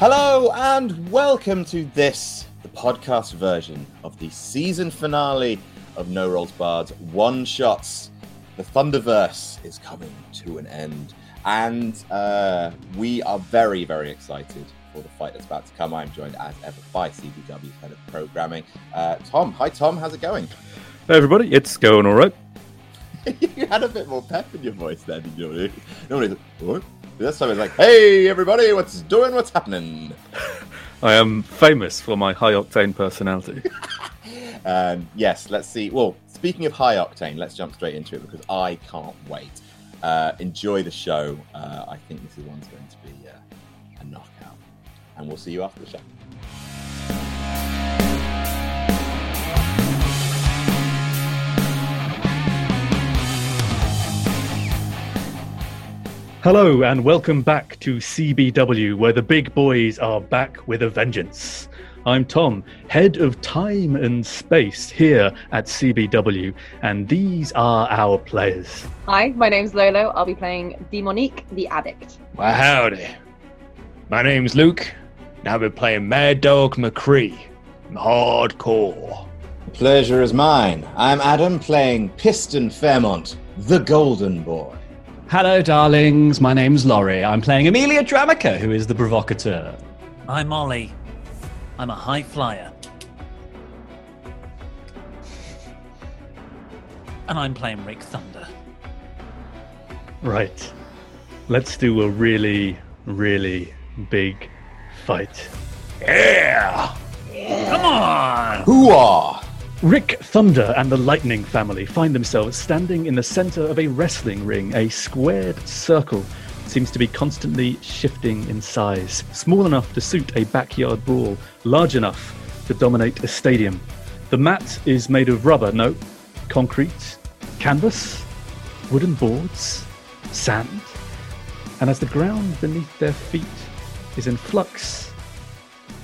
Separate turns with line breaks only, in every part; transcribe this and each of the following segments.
Hello and welcome to this, the podcast version of the season finale of No Rolls Barred One Shots. The Thunderverse is coming to an end, and uh, we are very, very excited for the fight that's about to come. I'm joined as ever by CBW's head of programming, uh, Tom. Hi, Tom. How's it going?
Hey, everybody. It's going all right.
you had a bit more pep in your voice there, didn't you? Normally, what? This time it's like, hey everybody, what's doing? What's happening?
I am famous for my high octane personality.
and yes, let's see. Well, speaking of high octane, let's jump straight into it because I can't wait. Uh, enjoy the show. Uh, I think this is one's going to be uh, a knockout, and we'll see you after the show.
Hello, and welcome back to CBW, where the big boys are back with a vengeance. I'm Tom, head of time and space here at CBW, and these are our players.
Hi, my name's Lolo. I'll be playing Demonique, the addict.
Well, howdy. My name's Luke, and I'll be playing Mad Dog McCree. I'm hardcore.
Pleasure is mine. I'm Adam playing Piston Fairmont, the Golden Boy.
Hello, darlings. My name's Laurie. I'm playing Amelia Dramica, who is the provocateur.
I'm Ollie. I'm a high flyer. And I'm playing Rick Thunder.
Right. Let's do a really, really big fight.
Yeah!
Come on!
Hooah!
Rick Thunder and the Lightning family find themselves standing in the center of a wrestling ring. A squared circle seems to be constantly shifting in size, small enough to suit a backyard brawl, large enough to dominate a stadium. The mat is made of rubber, no, concrete, canvas, wooden boards, sand, and as the ground beneath their feet is in flux,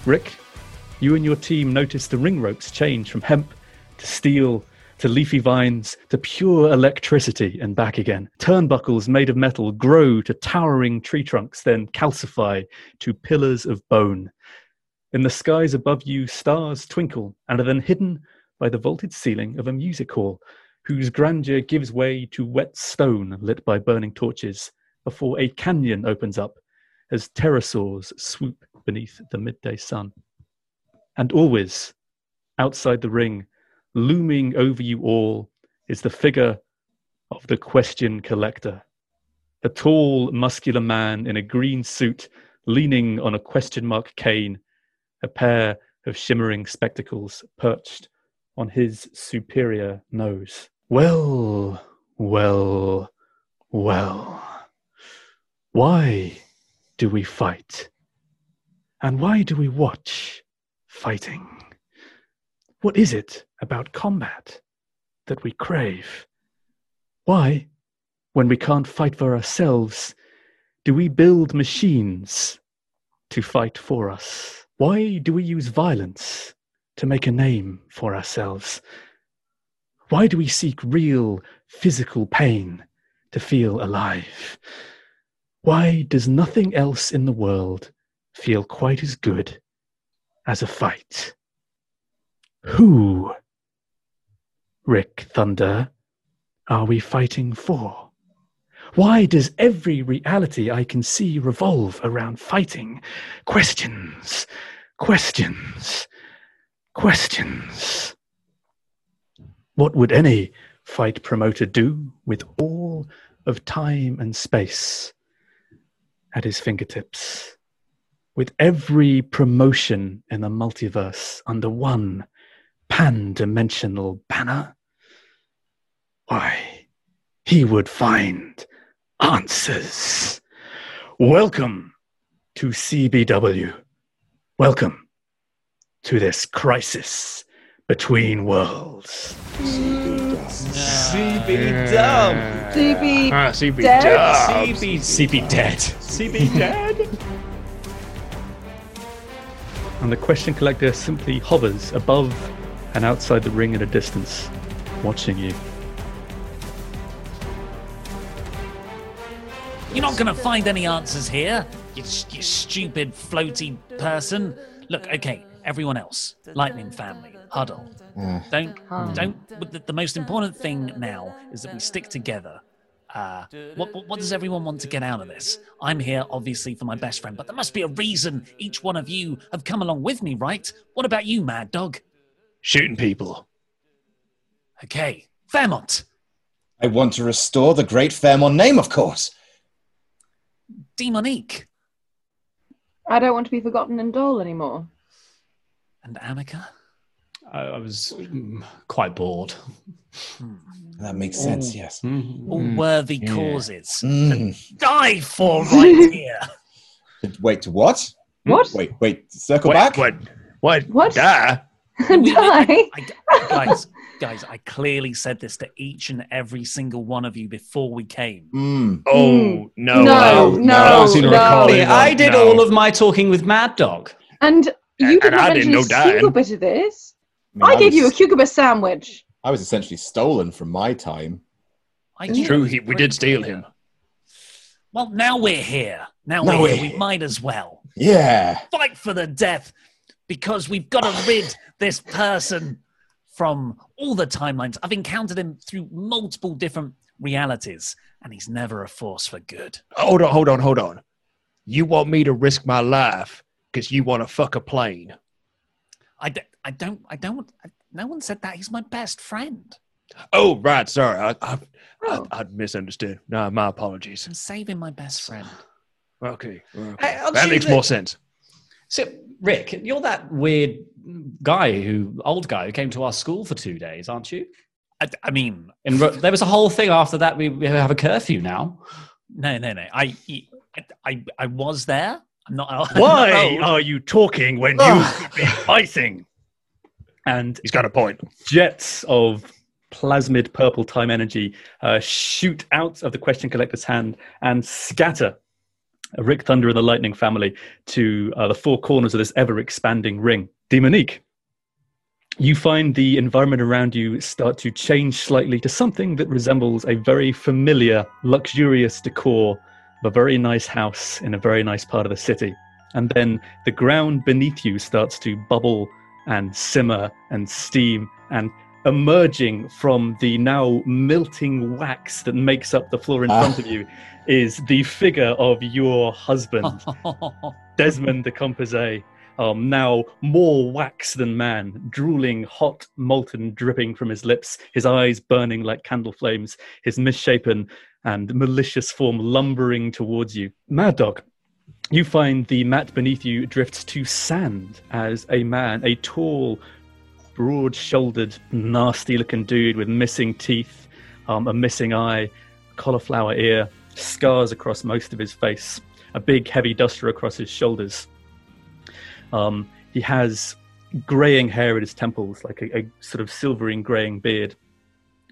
Rick, you and your team notice the ring ropes change from hemp to steel to leafy vines to pure electricity and back again. Turnbuckles made of metal grow to towering tree trunks, then calcify to pillars of bone. In the skies above you, stars twinkle and are then hidden by the vaulted ceiling of a music hall, whose grandeur gives way to wet stone lit by burning torches before a canyon opens up as pterosaurs swoop beneath the midday sun. And always, outside the ring, looming over you all is the figure of the question collector. A tall, muscular man in a green suit leaning on a question mark cane, a pair of shimmering spectacles perched on his superior nose. Well, well, well. Why do we fight? And why do we watch fighting? What is it about combat that we crave? Why, when we can't fight for ourselves, do we build machines to fight for us? Why do we use violence to make a name for ourselves? Why do we seek real physical pain to feel alive? Why does nothing else in the world feel quite as good as a fight? Who, Rick Thunder, are we fighting for? Why does every reality I can see revolve around fighting? Questions, questions, questions. What would any fight promoter do with all of time and space at his fingertips? With every promotion in the multiverse under one pan dimensional banner? Why, he would find answers. Welcome to CBW. Welcome to this crisis between worlds.
CB dumb.
CB
Ah,
dead?
dub.
CB CB dead. CB dead.
And the question collector simply hovers above and outside the ring at a distance, watching you.
You're not going to find any answers here, you, you stupid floaty person. Look, okay, everyone else, Lightning family, huddle. Don't, don't. but The, the most important thing now is that we stick together. Uh, what, what, what does everyone want to get out of this? I'm here, obviously, for my best friend, but there must be a reason each one of you have come along with me, right? What about you, Mad Dog?
Shooting people.
Okay, Fairmont,
I want to restore the great Fairmont name, of course.
Demonique,
I don't want to be forgotten and dull anymore.
and Amica.
I, I was mm, quite bored.
That makes sense, yes.
All worthy
yeah.
causes.
Mm.
Die for right here.
Wait, what?
What?
Wait, wait, circle
Wait,
back?
what? What?
What?
We-
Die?
I, guys, guys, I clearly said this to each and every single one of you before we came.
Mm.
oh,
Mm.
no.
No,
I
no,
don't seem to
no.
recall
Hey,
anyone.
I did
No.
all of my talking with Mad Dog.
And you
And-
did
and
not
I didn't know
a single bit of this.
I, mean,
I gave
was,
you a cucumber sandwich.
I was essentially stolen from my time.
I
It's
True, he, we did steal him.
Well, now we're here. Now,
Now
we're,
we're
here. We might as well
Yeah.
fight for the death because we've got to rid this person from all the timelines. I've encountered him through multiple different realities, and he's never a force for good.
Hold on, hold on, hold on. You want me to risk my life because you want to fuck a plane?
I, d- I don't, I don't, I, no one said that. He's my best friend.
Oh, right. Sorry, I, I,
Oh.
I, I misunderstood. No, my apologies.
I'm saving my best friend.
Okay, okay.
Hey,
that makes
the-
more sense.
So, Rick, you're that weird guy who, old guy who came to our school for two days, aren't you?
I, I mean,
And there was a whole thing after that. We, we have a curfew now.
no, no, no. I, I, I was there. I'm not.
Why
No.
are you talking when you could be fighting? And
He's got a point.
jets of plasmid purple time energy uh, shoot out of the question collector's hand and scatter Rick Thunder and the Lightning family to uh, the four corners of this ever expanding ring. Demonique, you find the environment around you start to change slightly to something that resembles a very familiar, luxurious decor of a very nice house in a very nice part of the city. And then the ground beneath you starts to bubble and simmer and steam and emerging from the now melting wax that makes up the floor in
Ah.
front of you is the figure of your husband, Desmond de Composé. Um, now more wax than man, drooling hot, molten, dripping from his lips, his eyes burning like candle flames, his misshapen and malicious form lumbering towards you. Mad Dog, you find the mat beneath you drifts to sand as a man, a tall, broad shouldered, nasty looking dude with missing teeth, um, a missing eye, cauliflower ear, scars across most of his face, a big heavy duster across his shoulders. Um, he has graying hair at his temples, like a, a sort of silvering graying beard.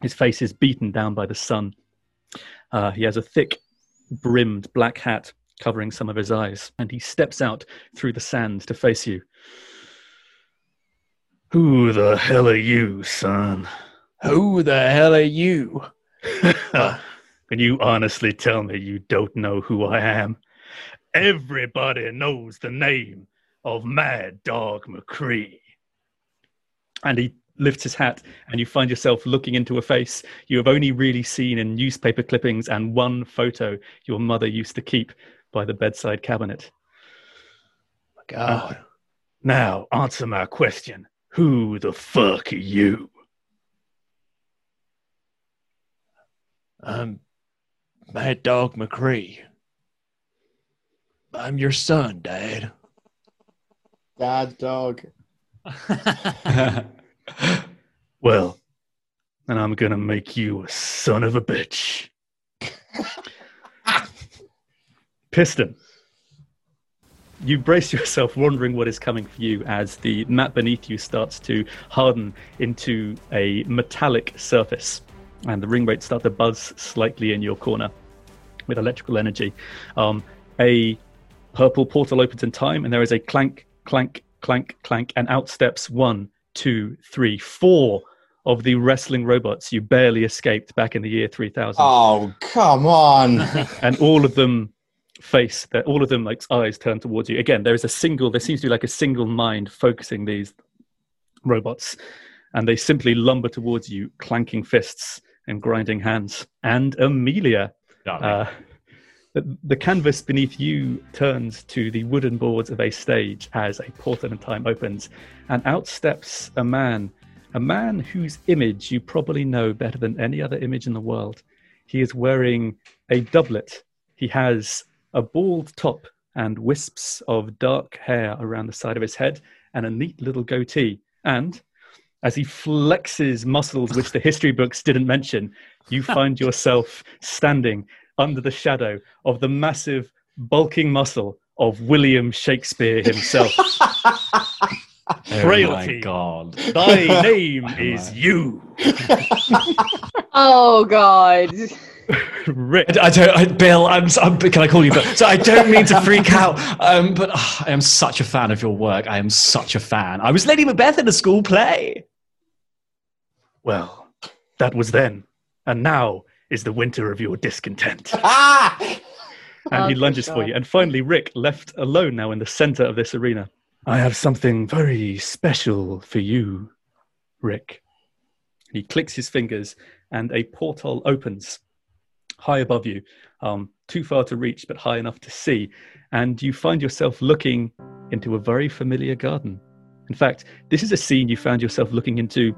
His face is beaten down by the sun. Uh, he has a thick, brimmed black hat covering some of his eyes, and he steps out through the sand to face you. Who the hell are you, son?
Who the hell are you?
Can you honestly tell me you don't know who I am? Everybody knows the name of Mad Dog McCree. And he lifts his hat and you find yourself looking into a face you have only really seen in newspaper clippings and one photo your mother used to keep by the bedside cabinet.
God.
Now, answer my question. Who the fuck are you?
I'm Mad Dog McCree. I'm your son, Dad.
Dad dog.
Well, then I'm gonna make you a son of a bitch. Piston. You brace yourself, wondering what is coming for you as the mat beneath you starts to harden into a metallic surface, and the ring rates start to buzz slightly in your corner with electrical energy. Um, a purple portal opens in time, and there is a clank, clank, clank, clank, and out steps one, two, three, four of the wrestling robots you barely escaped back in the year 3000
Oh, come on.
and all of them face that all of them like eyes turn towards you. Again there is a single there seems to be like a single mind focusing these robots and they simply lumber towards you clanking fists and grinding hands. And amelia uh, the, the canvas beneath you turns to the wooden boards of a stage as a portal in time opens and out steps a man a man whose image you probably know better than any other image in the world. He is wearing a doublet. He has a bald top and wisps of dark hair around the side of his head and a neat little goatee. And as he flexes muscles which the history books didn't mention, you find yourself standing under the shadow of the massive, bulking muscle of William Shakespeare himself.
Oh my
Frailty.
god.
Thy name oh is you.
Oh god.
Rick.
I don't, I, Bill. I'm, I'm. Can I call you Bill? So I don't mean to freak out, um, but ah, I am such a fan of your work. I am such a fan. I was Lady Macbeth in a school play.
Well, that was then, and now is the winter of your discontent.
ah!
and he
Oh,
lunges
good
for you. And finally, Rick, left alone now in the center of this arena. I have something very special for you, Rick. He clicks his fingers, and a portal opens high above you, um, too far to reach, but high enough to see. And you find yourself looking into a very familiar garden. In fact, this is a scene you found yourself looking into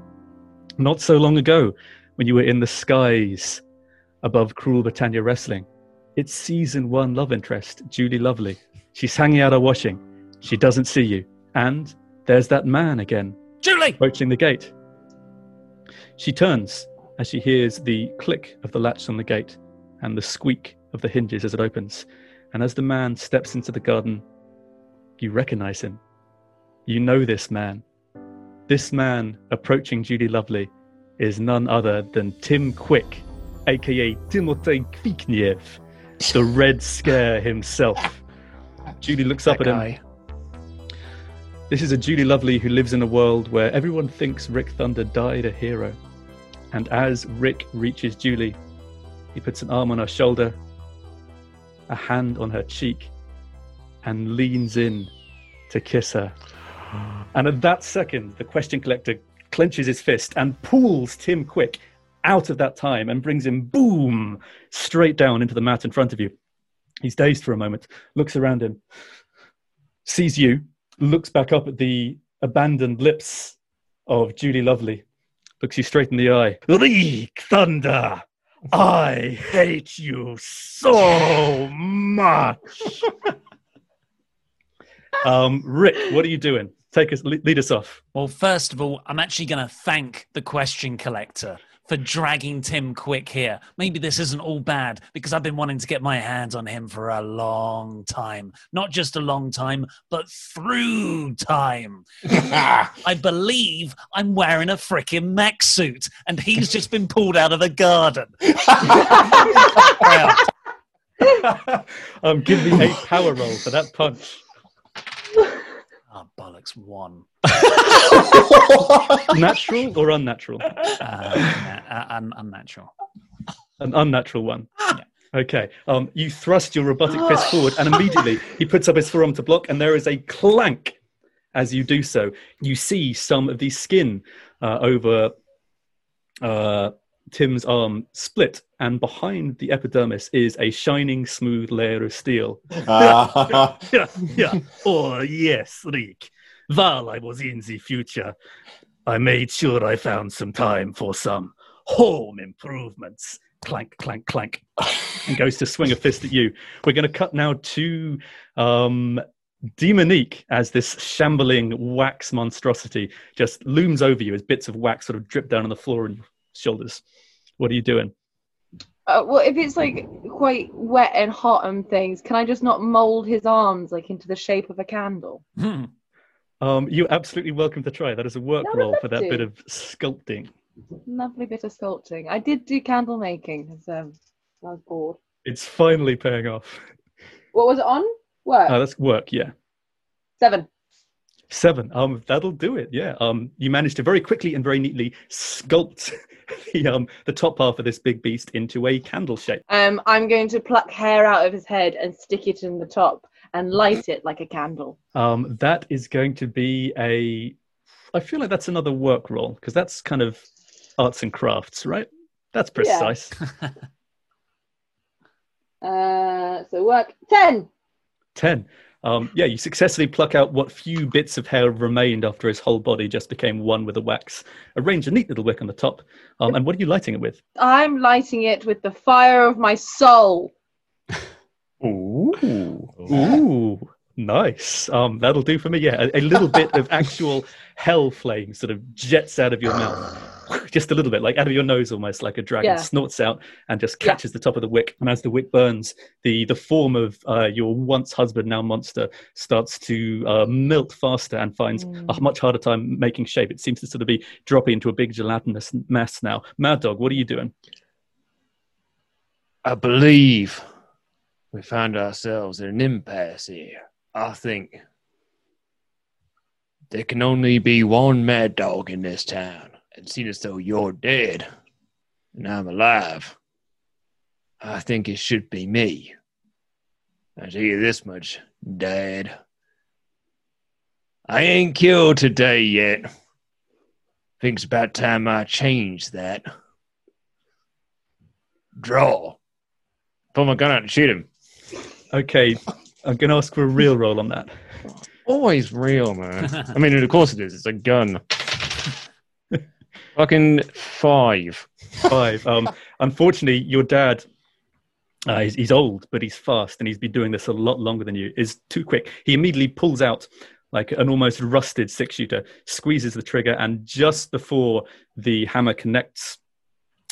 not so long ago when you were in the skies above Cruel Britannia Wrestling. It's season one love interest, Julie Lovely. She's hanging out her washing. She doesn't see you. And there's that man again,
Julie!
approaching the gate. She turns as she hears the click of the latch on the gate and the squeak of the hinges as it opens. And as the man steps into the garden, you recognize him. You know this man. This man approaching Julie Lovely is none other than Tim Quick, aka Timotei Kvikniev, the Red Scare himself. Julie looks up
That
at him. This is a Julie Lovely who lives in a world where everyone thinks Rick Thunder died a hero. And as Rick reaches Julie, he puts an arm on her shoulder, a hand on her cheek, and leans in to kiss her. And at that second, the question collector clenches his fist and pulls Tim Quick out of that time and brings him boom straight down into the mat in front of you. He's dazed for a moment, looks around him, sees you, looks back up at the abandoned lips of Julie Lovely, looks you straight in the eye. Reek Thunder, I hate you so much. um, Rick, what are you doing? Take us, lead us off.
Well, first of all, I'm actually going to thank the question collector for dragging Tim Quick here. Maybe this isn't all bad because I've been wanting to get my hands on him for a long time. Not just a long time, but through time. I believe I'm wearing a frickin' mech suit and he's just been pulled out of the garden.
um, give me a power roll for that punch.
Oh, bollocks, one.
Natural or unnatural?
Uh, uh, un- unnatural.
An unnatural one. Okay. Um, you thrust your robotic fist forward, and immediately he puts up his forearm to block, and there is a clank as you do so, you see some of the skin uh, over uh, Tim's arm split, and behind the epidermis is a shining, smooth layer of steel.
Ah,
yeah, yeah. Oh, yes, Rick. While I was in the future, I made sure I found some time for some home improvements. Clank, clank, clank. and goes to swing a fist at you. We're going to cut now to um, Demonique as this shambling wax monstrosity just looms over you as bits of wax sort of drip down on the floor your shoulders. What are you doing?
Uh, well, if it's like quite wet and hot and things, can I just not mold his arms like into the shape of a candle?
Hmm.
Um, you're absolutely welcome to try. That is a work
No,
roll for that
to.
bit of sculpting.
Lovely bit of sculpting. I did do candle making. 'cause, um, I was bored.
It's finally paying off.
What was it on? Work.
Oh, that's work, yeah.
Seven.
Seven. Um, that'll do it. Yeah. Um, you managed to very quickly and very neatly sculpt the um the top half of this big beast into a candle shape.
Um, I'm going to pluck hair out of his head and stick it in the top and light it like a candle.
Um, that is going to be a. I feel like that's another work roll because that's kind of arts and crafts, right? That's
Yeah.
precise.
Uh, so work ten.
Ten. Um, yeah, you successfully pluck out what few bits of hair remained after his whole body just became one with the wax. Arrange a neat little wick on the top. Um, and what are you lighting it with?
I'm lighting it with the fire of my soul.
Ooh.
Ooh, nice. Um, that'll do for me. Yeah, a, a little bit of actual hell flame sort of jets out of your mouth, just a little bit, like out of your nose, almost like a dragon
Yeah.
snorts out and just
Yeah.
catches the top of the wick. And as the wick burns, the the form of uh, your once husband, now monster, starts to uh, melt faster and finds a
Mm.
much harder time making shape. It seems to sort of be dropping into a big gelatinous mass now. Mad Dog, what are you doing?
I believe we found ourselves in an impasse here. I think there can only be one mad dog in this town. And seeing as though you're dead and I'm alive, I think it should be me. I tell you this much, Dad. I ain't killed today yet. Think it's about time I change that. Draw. Pull my gun out and shoot him.
Okay, I'm going to ask for a real roll on that.
Always real, man. I mean, of course it is. It's a gun. Fucking five.
five. Um, unfortunately, your dad, uh, he's, he's old, but he's fast, and he's been doing this a lot longer than you. Is too quick. He immediately pulls out like an almost rusted six shooter, squeezes the trigger, and just before the hammer connects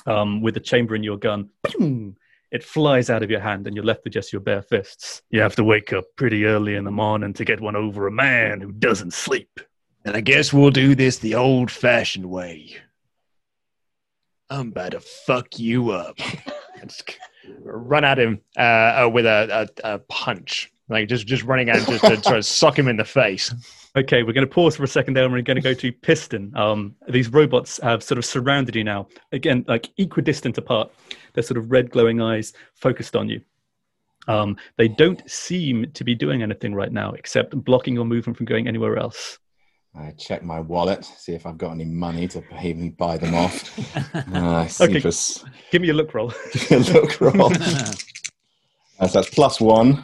um, with the chamber in your gun, boom, it flies out of your hand, and you're left with just your bare fists. You have to wake up pretty early in the morning to get one over a man who doesn't sleep.
And I guess we'll do this the old fashioned way. I'm about to fuck you up. Just run at him uh, uh, with a, a, a punch. Like just, just running at him just to try to sock him in the face.
Okay, we're going to pause for a second there and we're going to go to Piston. Um, these robots have sort of surrounded you now. Again, like equidistant apart. Their sort of red glowing eyes focused on you. Um, they don't seem to be doing anything right now except blocking your movement from going anywhere else.
I check my wallet, see if I've got any money to pay me buy them off. Uh,
Okay.
for
Give me a look roll.
look roll. Uh, so that's plus one.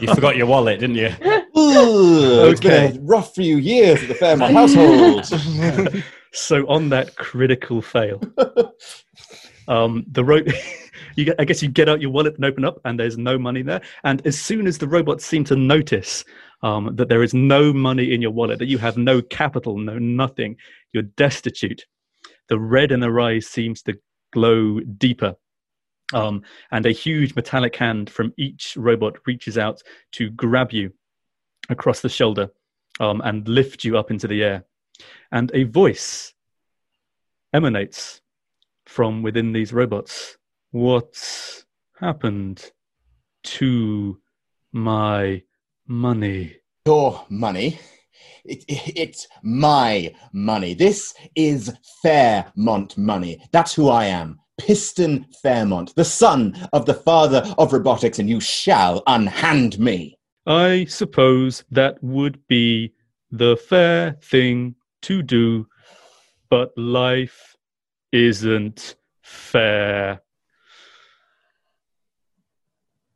You forgot your wallet, didn't you?
Ooh, It's
Okay.
been a rough few years at the Fairmont household.
so on that critical fail, um, the ro- you get, I guess you get out your wallet and open up, and there's no money there. And as soon as the robots seem to notice um, that there is no money in your wallet, that you have no capital, no nothing, you're destitute. The red in their eyes seems to glow deeper. Um, and a huge metallic hand from each robot reaches out to grab you across the shoulder um, and lift you up into the air and a voice emanates from within these robots. What's happened to my money?
Your money. It, it- it's my money. This is Fairmont money. That's who I am. Piston Fairmont, the son of the father of robotics, and you shall unhand me.
I suppose that would be the fair thing to do, but life isn't fair.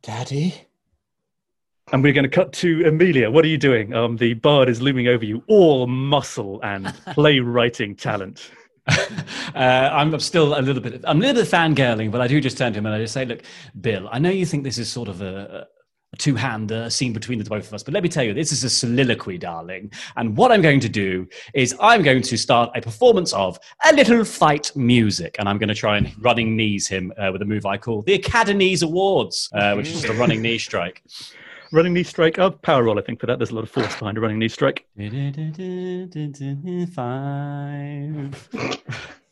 Daddy?
And we're going to cut to Amelia. What are you doing? Um, the bard is looming over you, all muscle and playwriting talent.
uh, I'm still a little bit. I'm a little bit fangirling, but I do just turn to him and I just say, "Look, Bill, I know you think this is sort of a, a two-hander scene between the both of us, but let me tell you, this is a soliloquy, darling. And what I'm going to do is I'm going to start a performance of a little fight music, and I'm going to try and running knees him uh, with a move I call the Academy's Awards, uh, which is a running knee strike.
Running knee strike. Oh, power roll, I think, for that. There's a lot of force behind a running knee strike.
Five.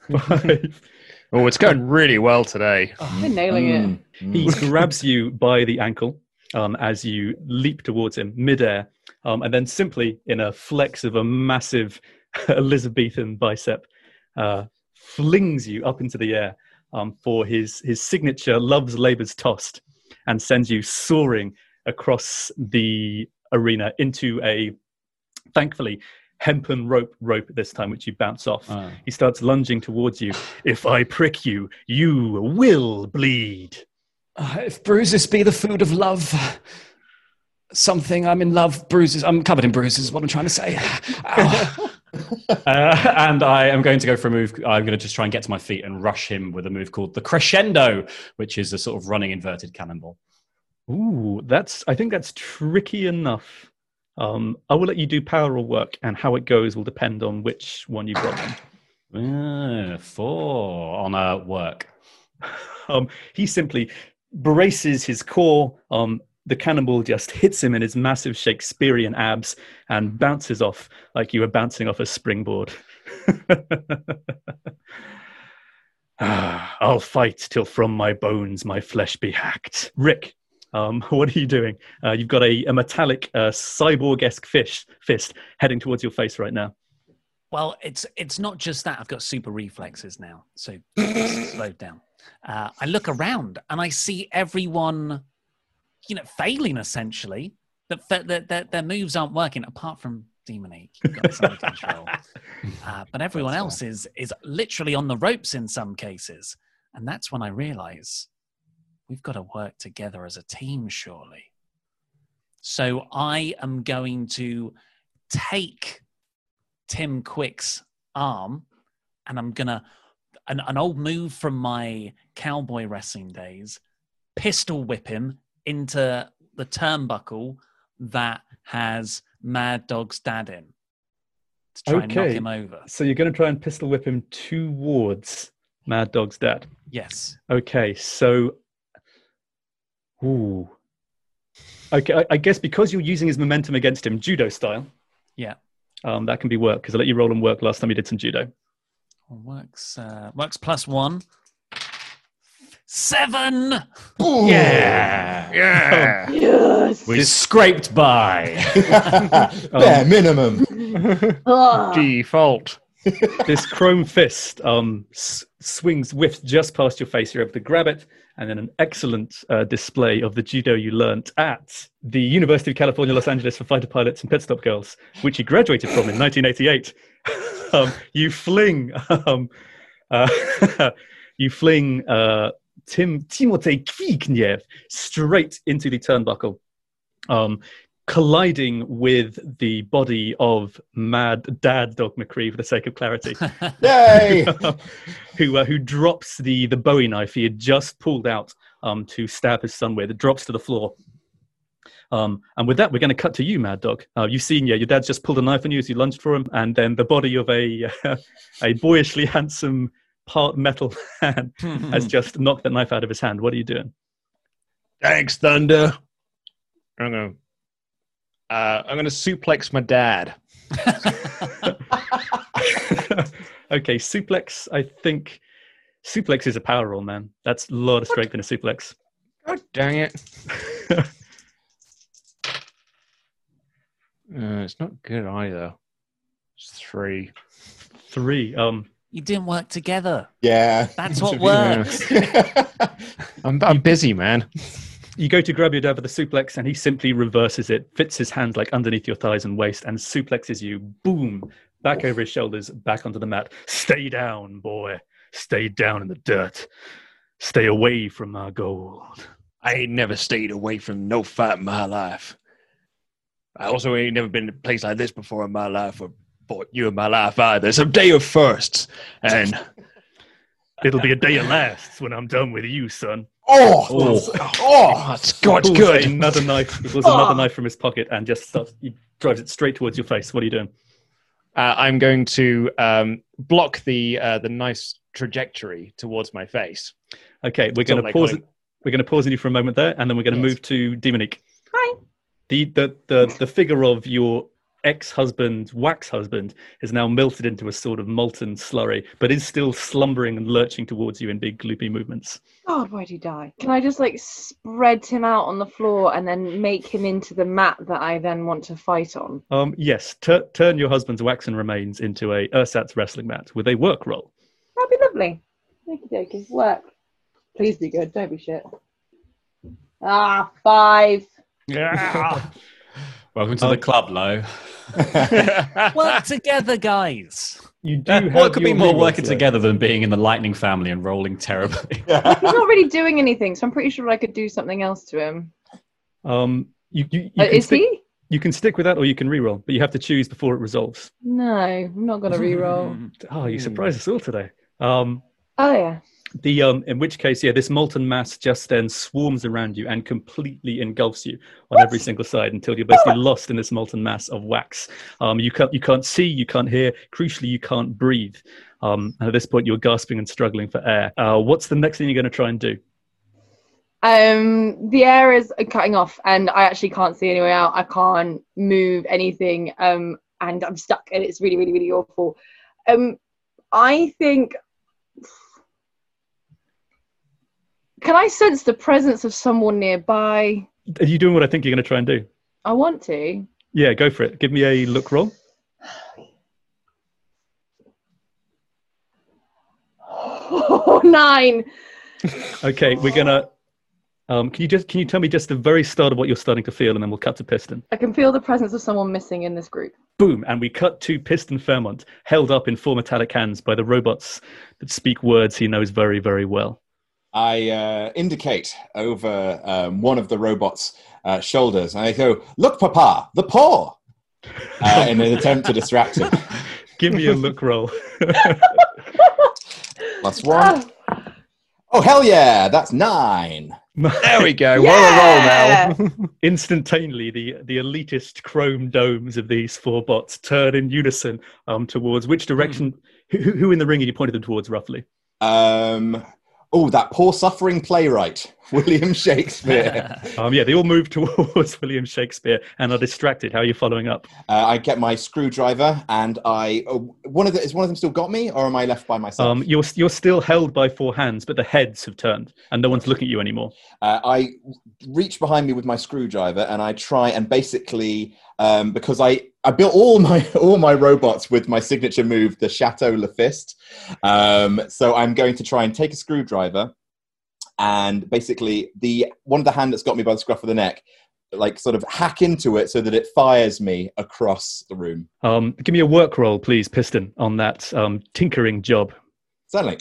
Five.
Oh, it's going really well today.
You're nailing it.
Mm,
He
mm.
grabs you by the ankle um, as you leap towards him midair, um, and then simply, in a flex of a massive Elizabethan bicep, uh, flings you up into the air um, for his his signature "Love's Labour's Tossed," and sends you soaring across the arena into a, thankfully, hempen rope rope this time, which you bounce off.
Ah.
He starts lunging towards you. If I prick you, you will bleed.
Uh, if bruises be the food of love, something I'm in love. Bruises. I'm covered in bruises. Is what I'm trying to say. Uh, and I am going to go for a move. I'm going to just try and get to my feet and rush him with a move called the crescendo, which is a sort of running inverted cannonball.
Ooh, that's. I think that's tricky enough. Um, I will let you do power or work, and how it goes will depend on which one you've got.
Uh, four on a work.
Um, he simply braces his core. Um, the cannonball just hits him in his massive Shakespearean abs and bounces off like you were bouncing off a springboard. Ah, I'll fight till from my bones my flesh be hacked. Rick, um, what are you doing? Uh, you've got a, a metallic uh, cyborg-esque fish fist heading towards your face right now.
Well, it's it's not just that. I've got super reflexes now, so slowed down. Uh, I look around and I see everyone, you know, failing essentially. That that that their, moves aren't working, apart from Demonique. who got this under control. Uh, but everyone else is is literally on the ropes in some cases, and that's when I realise we've got to work together as a team, surely. So I am going to take Tim Quick's arm, and I'm gonna an, an old move from my cowboy wrestling days, pistol whip him into the turnbuckle that has Mad Dog's dad in to try and knock him over.
So you're going to try and pistol whip him towards Mad Dog's dad.
Yes.
Okay, so, ooh, okay. I, I guess because you're using his momentum against him, judo style,
Yeah.
um, that can be work. Because I let you roll and work last time you did some judo.
Works uh, works plus one. Seven.
Yeah.
Yeah.
Yes.
We scraped by.
Bare minimum.
Default.
This chrome fist um, s- swings, whiffs just past your face. You're able to grab it, and then an excellent uh, display of the judo you learnt at the University of California, Los Angeles for fighter pilots and pit stop girls, which you graduated from in 1988. um, you fling, um, uh, you fling uh, Tim Timothée Kvigniew straight into the turnbuckle. Um, colliding with the body of Mad Dad Dog McCree, for the sake of clarity,
Yay!
who uh, who drops the the Bowie knife he had just pulled out um, to stab his son with. It drops to the floor. Um, and with that, we're going to cut to you, Mad Dog. Uh, you've seen, yeah, your dad's just pulled a knife on you as you lunged for him, and then the body of a a boyishly handsome part metal man has just knocked that knife out of his hand. What are you doing?
Thanks, Thunder. I'm gonna. Uh, I'm gonna suplex my dad.
okay, suplex. I think suplex is a power roll, man. That's a lot of strength in a suplex.
God dang it! Uh, it's not good either. It's three.
Three. Um,
You didn't work together.
Yeah.
That's what works.
I'm, I'm busy, man.
You go to grab your dad with the suplex, and he simply reverses it, fits his hand like underneath your thighs and waist, and suplexes you. Boom! Back over his shoulders, back onto the mat. Stay down, boy. Stay down in the dirt. Stay away from my gold.
I ain't never stayed away from no fight in my life. I also ain't never been in a place like this before in my life or fought you in my life either. It's a day of firsts. And
It'll be a day of lasts when I'm done with you, son.
Oh,
Oh.
oh,
that's God's
Pulls
good.
Another knife. He pulls another knife from his pocket and just starts. He drives it straight towards your face. What are you doing?
Uh, I'm going to um, block the uh, the nice trajectory towards my face.
Okay, we're going to pause.
kind
It, we're going to pause on you for a moment there, and then we're going to
Yes.
move to Demonique.
Hi.
The the the the figure of your ex-husband, wax husband, is now melted into a sort of molten slurry, but is still slumbering and lurching towards you in big gloopy movements.
God, why'd he die? Can I just like spread him out on the floor and then make him into the mat that I then want to fight on?
Um, yes, tur turn your husband's waxen remains into a ersatz wrestling mat with a work roll.
That'd be lovely. Okie dokie. Work. Please be good. Don't be shit. Ah, five.
Welcome to the club, Lo.
Work together, guys.
You do.
Uh, what could be more working
though.
together than being in the Lightning family and rolling terribly?
He's not really doing anything, so I'm pretty sure I could do something else to him.
Um, you, you, you
Uh,
can
is
stick,
he?
You can stick with that, or you can reroll, but you have to choose before it resolves.
No, I'm not going to re-roll.
Oh, you
Hmm.
surprised us all today. Um,
oh yeah.
The um, in which case, yeah, this molten mass just then swarms around you and completely engulfs you on every single side until you're basically lost in this molten mass of wax. Um, you can't you can't see, you can't hear. Crucially, you can't breathe. Um, and at this point, you're gasping and struggling for air. Uh, what's the next thing you're going to try and do?
Um, the air is cutting off, and I actually can't see any way out. I can't move anything, um, and I'm stuck, and it's really, really, really awful. Um, I think. Can I sense the presence of someone nearby?
Are you doing what I think you're going to try and do?
I want to.
Yeah, go for it. Give me a look roll.
Oh, nine.
Okay, we're gonna. Um, can you just can you tell me just the very start of what you're starting to feel, and then we'll cut to Piston.
I can feel the presence of someone missing in this group.
Boom, and we cut to Piston Fairmont, held up in four metallic hands by the robots that speak words he knows very very well.
I uh, indicate over um, one of the robot's uh, shoulders, and I go, "Look, Papa, the paw," uh, in an attempt to distract him.
Give me a look roll.
Plus one. Oh hell yeah! That's nine.
There we go. We're a roll now.
Instantaneously, the the elitist chrome domes of these four bots turn in unison um, towards which direction? Who, who in the ring are you pointed them towards roughly?
Um, oh, that poor suffering playwright, William Shakespeare.
Um, yeah, they all move towards William Shakespeare and are distracted. How are you following up?
uh, I get my screwdriver, and I. Oh, one of the, is one of them still got me, or am I left by myself?
Um, you're you're still held by four hands, but the heads have turned, and no one's looking at you anymore.
Uh, I reach behind me with my screwdriver and I try and basically um, because I, I built all my all my robots with my signature move, the Chateau Le Fist. Um, so I'm going to try and take a screwdriver and basically the one of the hand that's got me by the scruff of the neck, like sort of hack into it so that it fires me across the room.
Um, give me a work roll, please, Piston, on that um, tinkering job.
Certainly,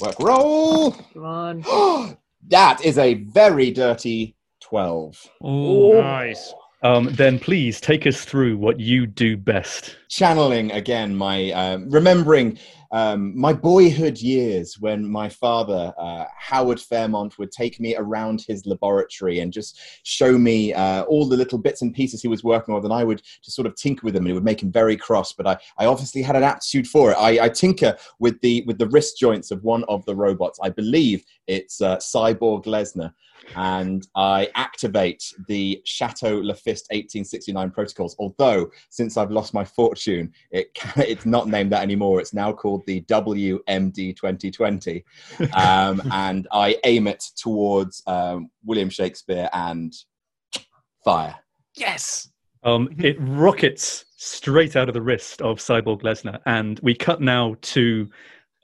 work roll.
Come on.
that is a very dirty twelve.
nice.
Um, then please take us through what you do best.
channeling again my um, remembering um, my boyhood years when my father uh, howard fairmont would take me around his laboratory and just show me uh, all the little bits and pieces he was working on, and i would just sort of tinker with them and it would make him very cross but i, I obviously had an aptitude for it. I, I tinker with the with the wrist joints of one of the robots. I believe it's uh, cyborg lesnar and I activate the Chateau Lafiste 1869 protocols. Although, since I've lost my fortune, it can, it's not named that anymore. It's now called the WMD 2020, um, and I aim it towards um, William Shakespeare and fire.
Yes.
Um, it rockets straight out of the wrist of Cyborg Lesnar. And we cut now to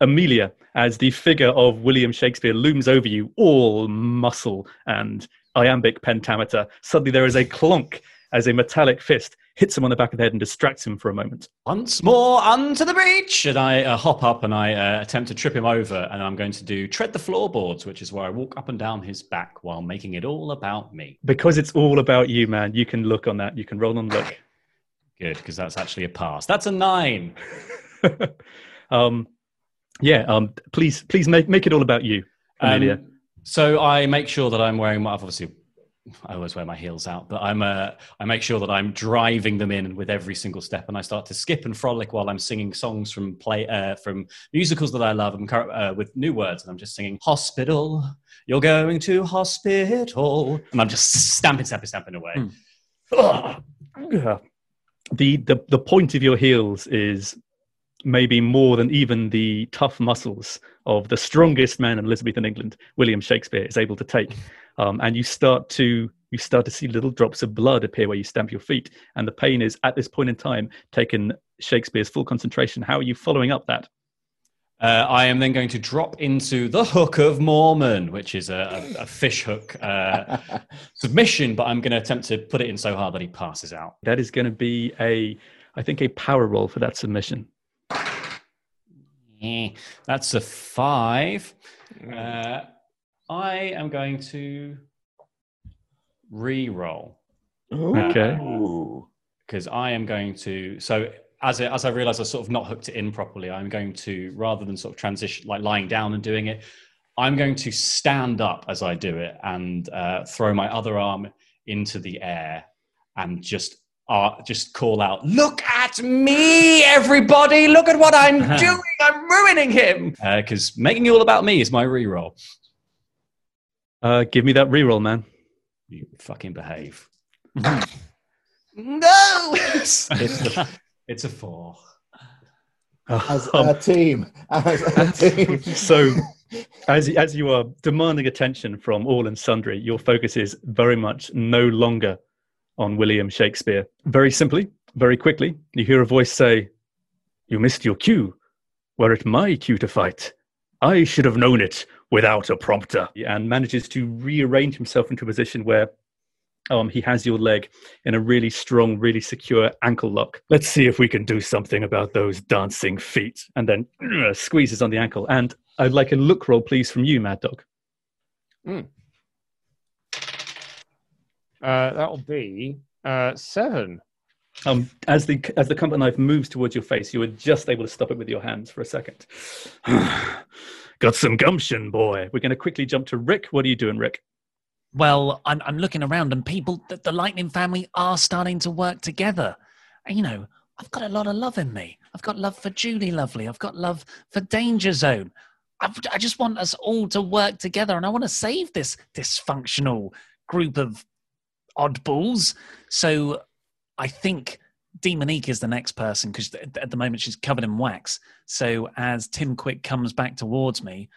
Amelia as the figure of William Shakespeare looms over you, all muscle and iambic pentameter. Suddenly there is a clonk as a metallic fist hits him on the back of the head and distracts him for a moment.
Once more onto the breach, and I uh, hop up and I uh, attempt to trip him over, and I'm going to do tread the floorboards, which is where I walk up and down his back while making it all about me.
Because it's all about you, man. You can look on that. You can roll on look.
Good, because that's actually a pass. That's a nine.
um, yeah. Um, please, please make make it all about you, Amelia.
Um, so I make sure that I'm wearing my obviously I always wear my heels out, but I'm uh, I make sure that I'm driving them in with every single step, and I start to skip and frolic while I'm singing songs from play uh, from musicals that I love, and uh, with new words, and I'm just singing "Hospital, you're going to hospital," and I'm just stamping, stamping, stamping away.
Mm. The the the point of your heels is maybe more than even the tough muscles of the strongest man in Elizabethan England, William Shakespeare, is able to take. Um, and you start to you start to see little drops of blood appear where you stamp your feet, and the pain is at this point in time taken Shakespeare's full concentration. How are you following up that?
Uh, I am then going to drop into the Hook of Mormon, which is a, a, a fish hook uh, submission, but I'm going to attempt to put it in so hard that he passes out.
That is going to be a, I think, a power roll for that submission.
That's a five. Uh, I am going to re-roll.
Okay.
Because I am going to so as it, as I realize I sort of not hooked it in properly, I'm going to rather than sort of transition like lying down and doing it, I'm going to stand up as I do it and uh, throw my other arm into the air and just uh, just call out, "Look at me, everybody! Look at what I'm doing! I'm ruining him!" Because uh, making it all about me is my re-roll.
Uh, give me that reroll, man.
You fucking behave.
no,
it's, a, it's a four.
As um, a team, as a team.
so, as as you are demanding attention from all and sundry, your focus is very much no longer on William Shakespeare. Very simply, very quickly, you hear a voice say, "You missed your cue. Were it my cue to fight, I should have known it without a prompter, and manages to rearrange himself into a position where um, he has your leg in a really strong, really secure ankle lock. Let's see if we can do something about those dancing feet. And then squeezes on the ankle. And I'd like a look roll, please, from you, Mad Dog.
Mm. Uh, that'll be uh, seven.
Um, as the as the combat knife moves towards your face, you are just able to stop it with your hands for a second. Got some gumption, boy. We're going to quickly jump to Rick. What are you doing, Rick?
Well, I'm, I'm looking around and people, the, the Lightning family are starting to work together. And, you know, I've got a lot of love in me. I've got love for Julie Lovely. I've got love for Danger Zone. I've, i just want us all to work together and I want to save this dysfunctional group of oddballs. So I think Demonique is the next person because at the moment she's covered in wax. So as Tim Quick comes back towards me,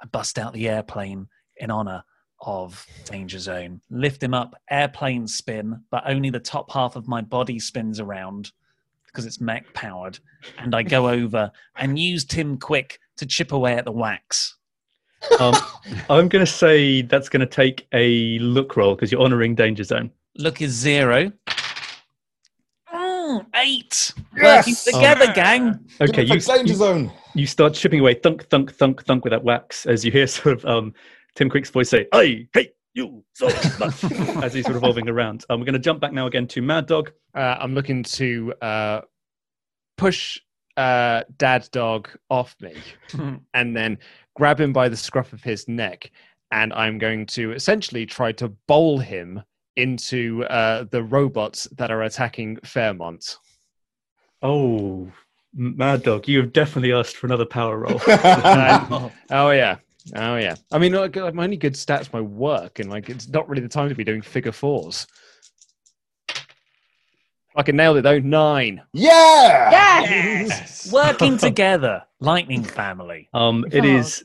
I bust out the airplane in honor of Danger Zone. Lift him up, airplane spin, but only the top half of my body spins around because it's mech powered. And I go over and use Tim Quick to chip away at the wax.
Um, I'm going to say that's going to take a look roll because you're honoring Danger Zone.
Look is zero. zero eight. Yes! Working together, oh. gang.
Okay,
you, danger
you,
zone.
You start chipping away, thunk, thunk, thunk, thunk with that wax as you hear sort of um, Tim Quick's voice say, "Hey, hey." you so much," as he's revolving around. Um, we're going to jump back now again to Mad Dog.
Uh, I'm looking to uh, push uh, Dad Dog off me, and then grab him by the scruff of his neck, and I'm going to essentially try to bowl him into uh, the robots that are attacking Fairmont.
Oh, Mad Dog, you have definitely asked for another power roll.
oh yeah, oh yeah. I mean, like, my only good stats my work, and like it's not really the time to be doing figure fours. I can nail it though. Nine.
Yeah.
Yes. yes! Working together, lightning family.
Um, it is.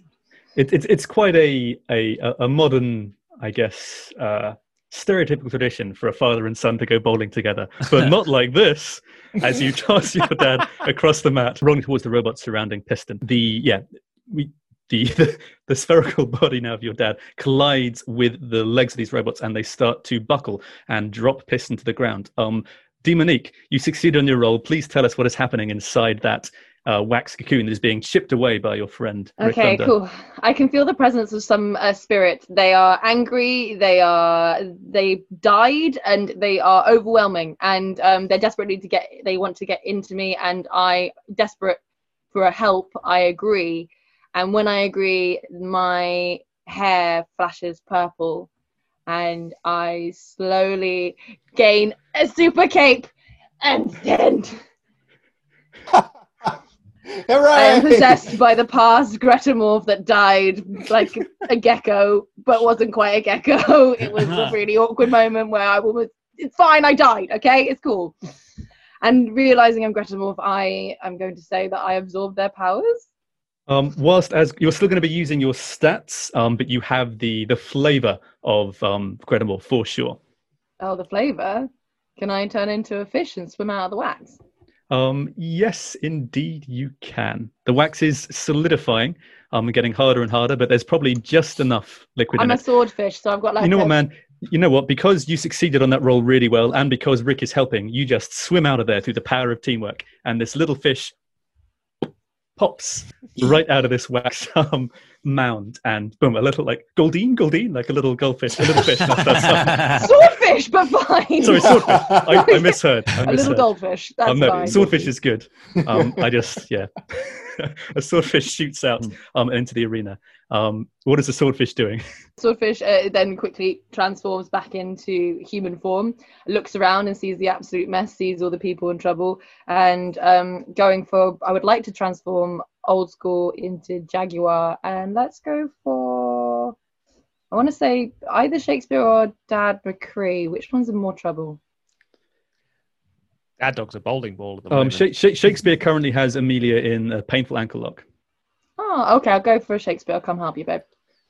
It, it's it's quite a a a modern, I guess, uh, stereotypical tradition for a father and son to go bowling together, but not like this. As you toss your dad across the mat, rolling towards the robot surrounding Piston. The yeah, we the, the, the spherical body now of your dad collides with the legs of these robots and they start to buckle and drop piston to the ground um demonique you succeed on your role. please tell us what is happening inside that uh, wax cocoon that is being chipped away by your friend
Okay, cool. I can feel the presence of some uh, spirit. They are angry. They are they died, and they are overwhelming. And um, they're desperately to get. They want to get into me, and I desperate for a help. I agree, and when I agree, my hair flashes purple, and I slowly gain a super cape, and then.
Hooray!
I am possessed by the past Gretamorph that died like a gecko, but wasn't quite a gecko. It was a uh-huh. really awkward moment where I was, it's fine, I died, okay, it's cool. And realizing I'm Gretamorph, I am going to say that I absorb their powers.
Um, whilst as you're still going to be using your stats, um, but you have the the flavor of um, Gretamorph for sure.
Oh, the flavor. Can I turn into a fish and swim out of the wax?
Um, yes, indeed, you can. The wax is solidifying, um, getting harder and harder, but there's probably just enough liquid
I'm
in
a
it.
swordfish, so I've got like.
you know
a-
what, man? You know what? Because you succeeded on that roll really well, and because Rick is helping, you just swim out of there through the power of teamwork, and this little fish pops right out of this wax um, mound, and boom, a little like Goldine, Goldine, like a little goldfish, a little fish. That's, that's,
Swordfish, but fine.
sorry, swordfish. I, I misheard. I
a little goldfish. That's
Oh, no,
fine.
swordfish is good. Um, I just, yeah. a swordfish shoots out
Hmm.
um, into the arena. Um, what is the swordfish doing?
Swordfish uh, then quickly transforms back into human form, looks around and sees the absolute mess, sees all the people in trouble, and um, going for. I would like to transform old school into Jaguar, and let's go for. I want to say either Shakespeare or Dad McCree. Which one's in more trouble?
That dog's a bowling ball at the
Um,
moment.
Sha- Sha- Shakespeare currently has Amelia in a painful ankle lock.
Oh, okay. I'll go for a Shakespeare. I'll come help you, babe.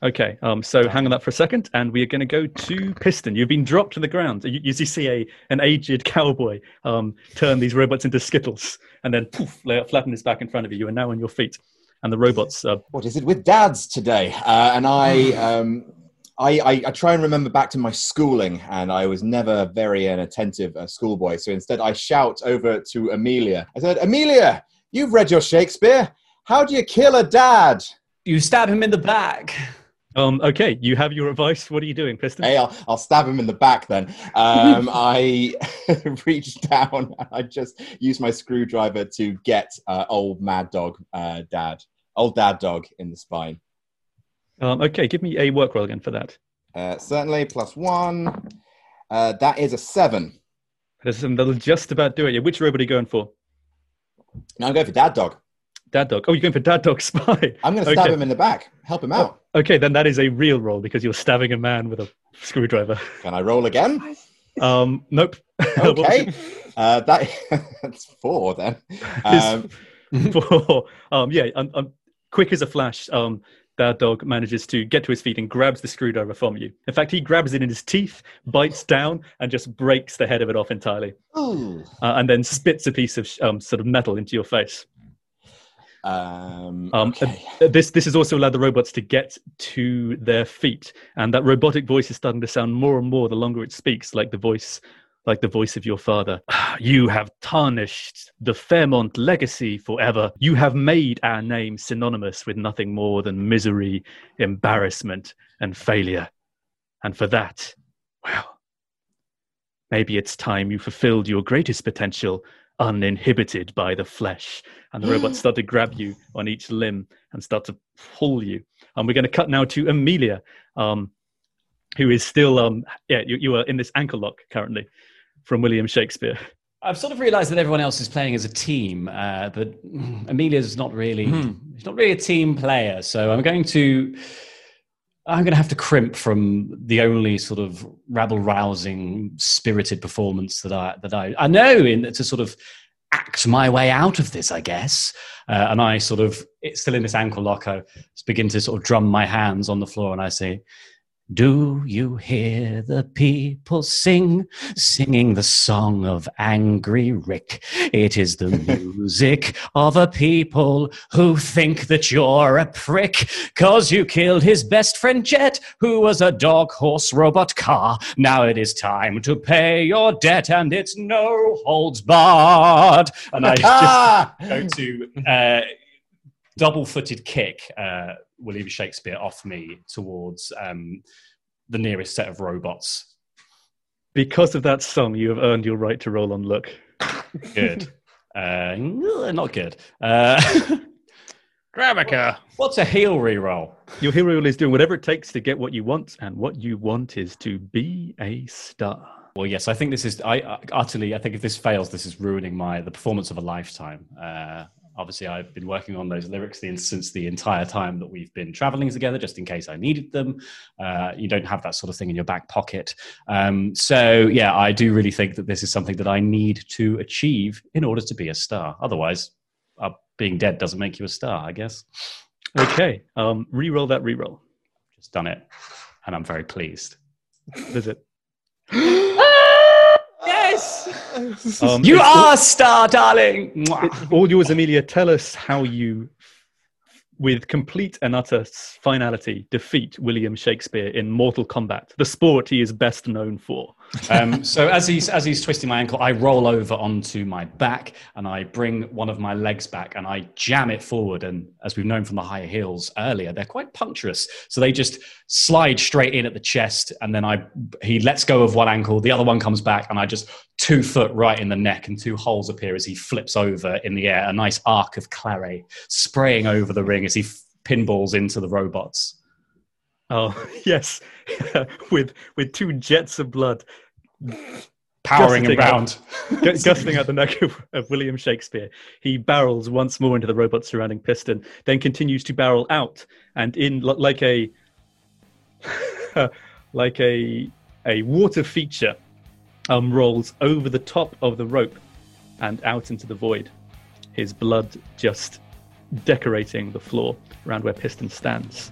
Okay, um, so hang on that for a second, and we are going to go to Piston. You've been dropped to the ground. You, you see a an aged cowboy um, turn these robots into skittles, and then poof, lay out flat his back in front of you. You are now on your feet, and the robots. Uh,
what is it with dads today? Uh, and I, um, I, I, I try and remember back to my schooling, and I was never very an attentive uh, schoolboy. So instead, I shout over to Amelia. I said, "Amelia, you've read your Shakespeare. How do you kill a dad?"
You stab him in the back.
um, okay, you have your advice. What are you doing, Piston?
Hey, I'll, I'll stab him in the back then. Um, I reach down and I just use my screwdriver to get uh, old mad dog uh, dad, old dad dog in the spine.
Um, okay, give me a work roll again for that.
Uh, certainly, plus one. Uh, that is a seven.
There's some that'll just about do it. Yeah, which robot are you going for?
Now I'm going for dad dog.
Dad dog. Oh, you're going for dad dog spy.
I'm going to stab
Okay.
him in the back, help him out.
Okay, then that is a real roll because you're stabbing a man with a screwdriver.
Can I roll again?
Um, nope.
Okay. Uh, that, that's four then. Um?
For, um, yeah, um, um, quick as a flash, um, Dad Dog manages to get to his feet and grabs the screwdriver from you. In fact, he grabs it in his teeth, bites down, and just breaks the head of it off entirely, uh, and then spits a piece of um, sort of metal into your face.
Um,
Um,
okay.
Uh, This this has also allowed the robots to get to their feet, and that robotic voice is starting to sound more and more the longer it speaks, like the voice, like the voice of your father. You have tarnished the Fairmont legacy forever. You have made our name synonymous with nothing more than misery, embarrassment, and failure. And for that, well, maybe it's time you fulfilled your greatest potential uninhibited by the flesh. And the robots start to grab you on each limb and start to pull you. And we're going to cut now to Amelia, um, who is still, um, yeah, you, you are in this ankle lock currently from William Shakespeare.
I've sort of realised that everyone else is playing as a team, uh, but Amelia's not really she's not really a team player. So I'm going to I'm going to have to crimp from the only sort of rabble rousing, spirited performance that I that I I know in to sort of act my way out of this, I guess. Uh, and I sort of it's still in this ankle lock. I begin to sort of drum my hands on the floor, and I say, Do you hear the people sing, singing the song of Angry Rick? It is the music of a people who think that you're a prick, cause you killed his best friend Jet, who was a dog horse robot car. Now it is time to pay your debt, and it's no holds barred. And I just go to uh, double footed kick uh, William Shakespeare off me towards um, the nearest set of robots.
Because of that song, you have earned your right to roll on look.
Good. uh, not good. Uh,
Gramica.
what's a heel reroll?
Your hero is doing whatever it takes to get what you want, and what you want is to be a star.
Well, yes, I think this is. I uh, utterly. I think if this fails, this is ruining my the performance of a lifetime. Uh, obviously, I've been working on those lyrics the, since the entire time that we've been traveling together, just in case I needed them. Uh, you don't have that sort of thing in your back pocket. Um, so, yeah, I do really think that this is something that I need to achieve in order to be a star. Otherwise, uh, being dead doesn't make you a star, I guess.
Okay, um, re-roll that re-roll.
Just done it, and I'm very pleased.
Visit. Um,
you
it's all-
are star, darling.
All yours, Amelia. Tell us how you, with complete and utter finality, defeat William Shakespeare in Mortal Kombat, the sport he is best known for.
Um, so as he's as he's twisting my ankle, I roll over onto my back and I bring one of my legs back and I jam it forward. And as we've known from the higher heels earlier, they're quite punctuous, so they just slide straight in at the chest. And then I he lets go of one ankle, the other one comes back, and I just two foot right in the neck, and two holes appear as he flips over in the air. A nice arc of claret spraying over the ring as he pinballs into the robots.
Oh yes, with with two jets of blood
Powering
Gusting
around.
gu- gusting out the neck of, of William Shakespeare. He barrels once more into the robot surrounding Piston, then continues to barrel out and in like a like a a water feature um, rolls over the top of the rope and out into the void. His blood just decorating the floor around where Piston stands.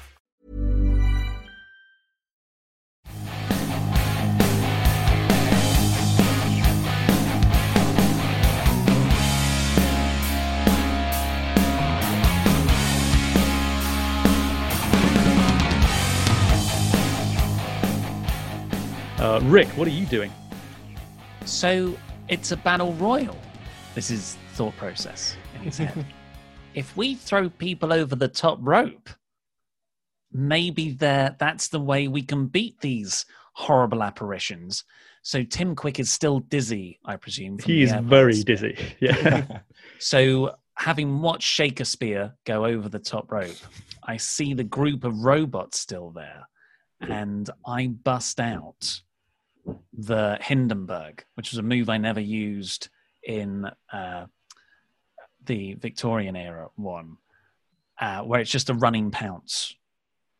Uh, Rick, what are you doing?
So it's a battle royal. This is thought process in his head. if we throw people over the top rope, maybe there that's the way we can beat these horrible apparitions. So Tim Quick is still dizzy, I presume.
He is very dizzy. Yeah.
So, having watched Shakespeare go over the top rope, I see the group of robots still there, and I bust out the Hindenburg, which was a move I never used in uh, the Victorian era one, uh, where it's just a running pounce.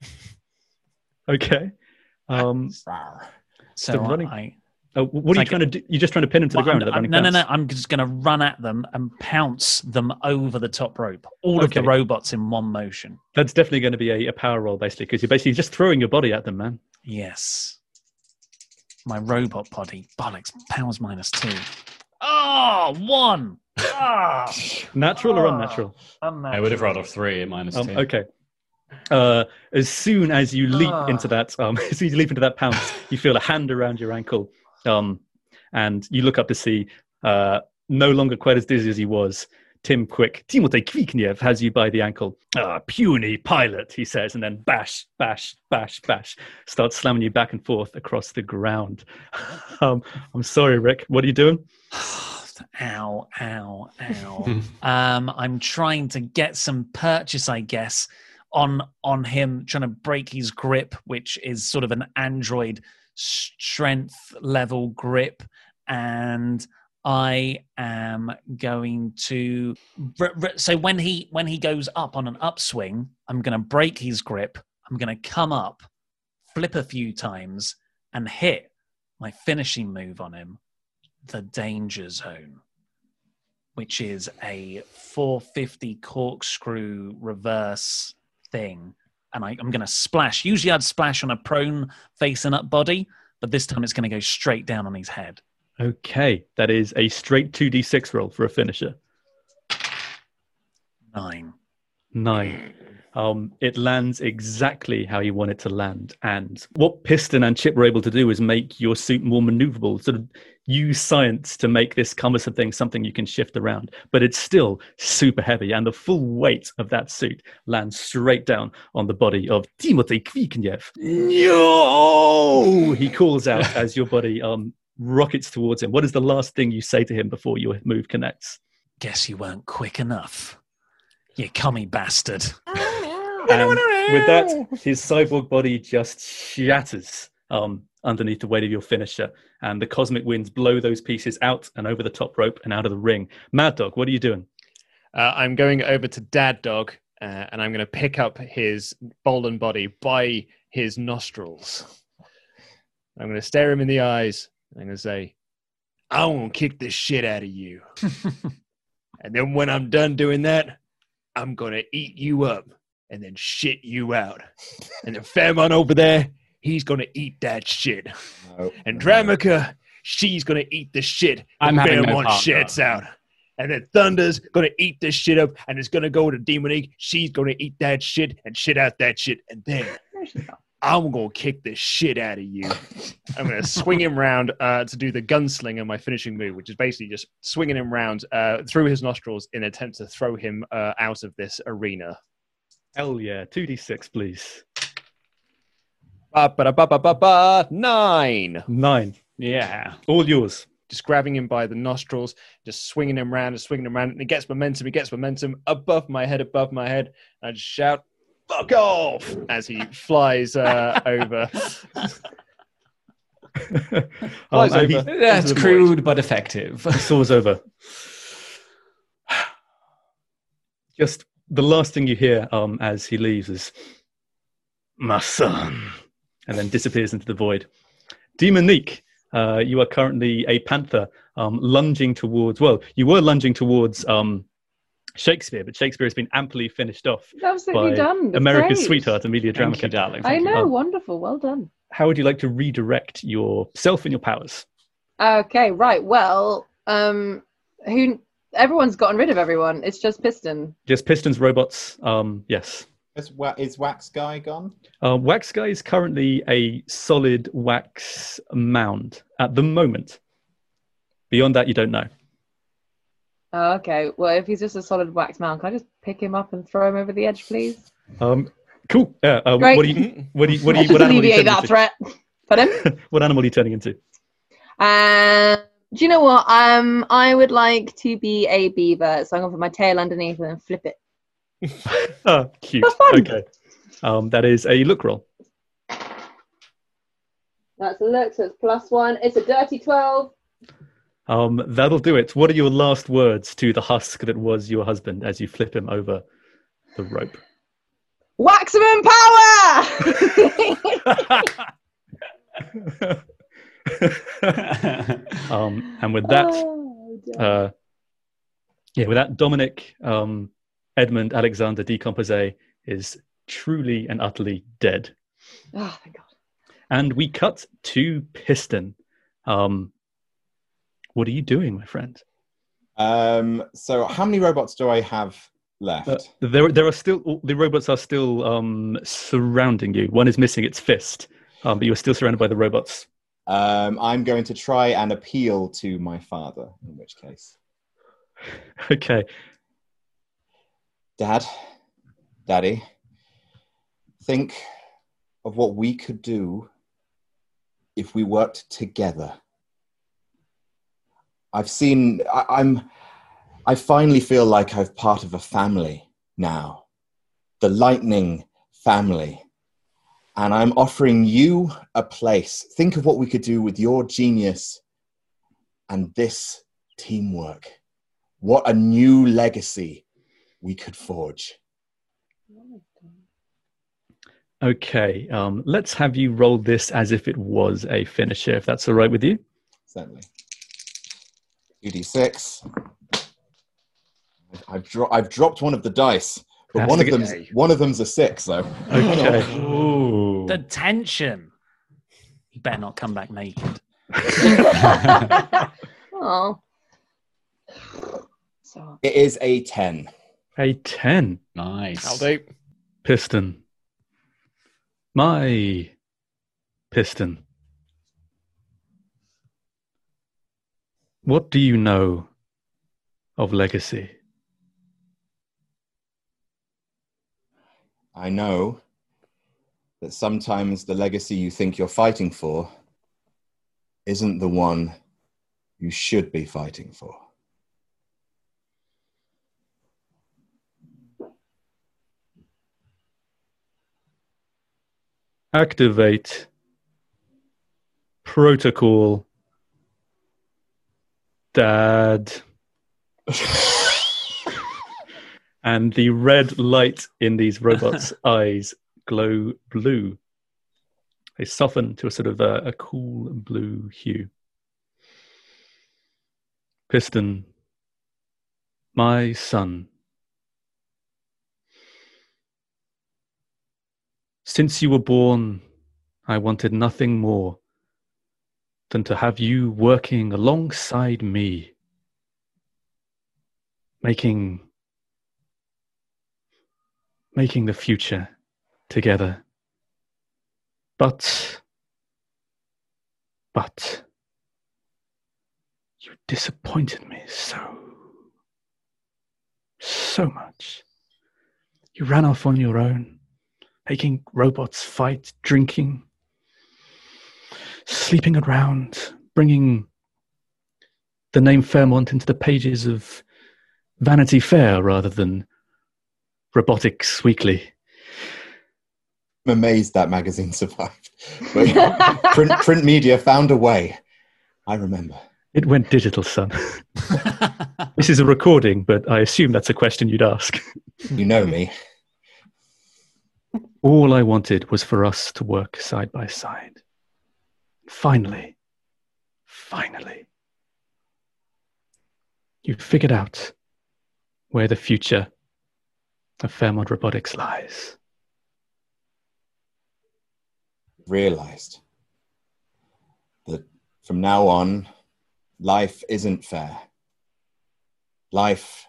Okay. Um,
So
The running-
I,
oh, what are you
Like-
trying to do? You're just trying to pin him to the ground.
I'm-
at the
I'm- no, no, no. I'm just going to run at them and pounce them over the top rope. All of the robots in one motion.
That's definitely going to be a, a power roll, basically, because you're basically just throwing your body at them, man.
Yes. My robot body. Bollocks. Powers minus two. Oh, one. Ah,
Natural or
Ah.
unnatural?
unnatural.
I would have rolled a three at minus
Um,
two.
okay. Uh, as soon as you leap
Ah.
into that, um, as soon as you leap into that pounce, you feel a hand around your ankle, um, and you look up to see, uh, no longer quite as dizzy as he was. Tim Quick, Timothée Kvikniev has you by the ankle. Ah, puny pilot, he says, and then bash, bash, bash, bash, starts slamming you back and forth across the ground. um, I'm sorry, Rick. What are you doing?
ow, ow, ow. um, I'm trying to get some purchase, I guess, on on him, trying to break his grip, which is sort of an android strength level grip, and I am going to. So when he when he goes up on an upswing, I'm going to break his grip. I'm going to come up, flip a few times, and hit my finishing move on him the danger zone, which is a 450 corkscrew reverse thing. And I, I'm going to splash. Usually I'd splash on a prone facing up body, but this time it's going to go straight down on his head.
Okay, that is a straight 2d6 roll for a finisher.
Nine.
Nine. Um, it lands exactly how you want it to land. And what Piston and Chip were able to do is make your suit more maneuverable, sort of use science to make this cumbersome thing something you can shift around. But it's still super heavy, and the full weight of that suit lands straight down on the body of Timothy Kvikniev. No! He calls out as your body um, rockets towards him. What is the last thing you say to him before your move connects?
Guess you weren't quick enough. You cummy bastard.
And with that, his cyborg body just shatters um, underneath the weight of your finisher, and the cosmic winds blow those pieces out and over the top rope and out of the ring. Mad Dog, what are you doing?
Uh, I'm going over to Dad Dog uh, and I'm going to pick up his Bolden body by his nostrils. I'm going to stare him in the eyes. I'm going to say, I want to kick the shit out of you. and then when I'm done doing that, I'm going to eat you up and then shit you out. and then Fairmont over there, he's going to eat that shit.
No,
And
no.
Dramica, she's going to eat the shit
I'm having no
Fairmont
part,
shits out. And then Thunder's going to eat this shit up and it's going to go to Demonique. She's going to eat that shit and shit out that shit. And then I'm going to kick the shit out of you. I'm going to swing him round uh, to do the gunslinger, my finishing move, which is basically just swinging him round uh, through his nostrils in an attempt to throw him uh, out of this arena.
Hell yeah, 2d6, please.
Ba, ba, ba, ba, ba, ba, nine.
Nine.
Yeah.
All yours.
just grabbing him by the nostrils, just swinging him around and swinging him around. And he gets momentum. He gets momentum above my head, above my head. And I just shout, "Fuck off!" as he flies uh, over. Flies
and he.
That's
Into the
crude but effective.
soars over. Just the last thing you hear um, as he leaves is, my son, and then disappears into the void. Demonique, uh, you are currently a panther um, lunging towards, well, you were lunging towards um, Shakespeare, but Shakespeare has been amply finished off
Absolutely
by
done. That's
America's
great.
sweetheart, Amelia
Thank you,
Dramica.
darling.
I
Thank you.
know,
Um,
wonderful. Well done.
How would you like to redirect yourself and your powers?
Okay, right. Well, um, who? Everyone's gotten rid of everyone. It's just Piston.
Just pistons, robots. Um, yes.
Is, is Wax Guy gone?
Uh, wax guy is currently a solid wax mound at the moment. Beyond that, you don't know.
Oh, okay. Well, if he's just a solid wax mount, can I just pick him up and throw him over the edge, please?
Um, cool. Yeah. Uh,
Great.
what do you? What do you? What do you? What
just
animal are you
alleviate
turning
that
into?
threat. Pardon?
what animal are you turning into?
Uh, do you know what? Um, I would like to be a beaver, so I'm gonna put my tail underneath and then flip it.
Ah, cute.
That's fun.
Okay. Um, that is a look roll.
That's a look, so it's plus one. It's a dirty 12.
Um, that'll do it. What are your last words to the husk that was your husband as you flip him over the rope?
Waximum power!
um, and with that,
Oh,
uh, yeah, with that, Dominic um, Edmund Alexander Decompose is truly and utterly dead.
Oh, thank God.
And we cut to Piston. Um, what are you doing, my friend?
Um, so, how many robots do I have left?
Uh, there, there are still the robots are still um, surrounding you. One is missing its fist, um, but you are still surrounded by the robots.
Um, I'm going to try and appeal to my father, in which case.
Okay,
Dad, Daddy, think of what we could do if we worked together. I've seen, I, I'm, I finally feel like I've part of a family now, the Lightning family. And I'm offering you a place. Think of what we could do with your genius and this teamwork. What a new legacy we could forge.
okay. Um, let's have you roll this as if it was a finisher, if that's all right with you.
Certainly. 2d6. I've, dro- I've dropped one of the dice, but
Has
one of
get-
them's one of them's a six, though.
Okay.
Ooh.
The tension. You better not come back naked.
Oh. So,
It is a ten.
A ten.
Nice.
Howdy.
Piston. My piston. What do you know of legacy?
I know that sometimes the legacy you think you're fighting for isn't the one you should be fighting for.
Activate protocol. Dad. and the red light in these robots' eyes glow blue. They soften to a sort of a, a cool blue hue. Piston, my son. Since you were born, I wanted nothing more than to have you working alongside me, making making the future together. But but you disappointed me so so much. You ran off on your own, making robots fight, drinking, sleeping around, bringing the name Fairmont into the pages of Vanity Fair rather than Robotics Weekly.
I'm amazed that magazine survived. Print, print media found a way. I remember.
It went digital, son. this is a recording, but I assume that's a question you'd ask.
You know me.
All I wanted was for us to work side by side. Finally, finally, you've figured out where the future of Fairmont Robotics lies.
Realized that from now on, life isn't fair. Life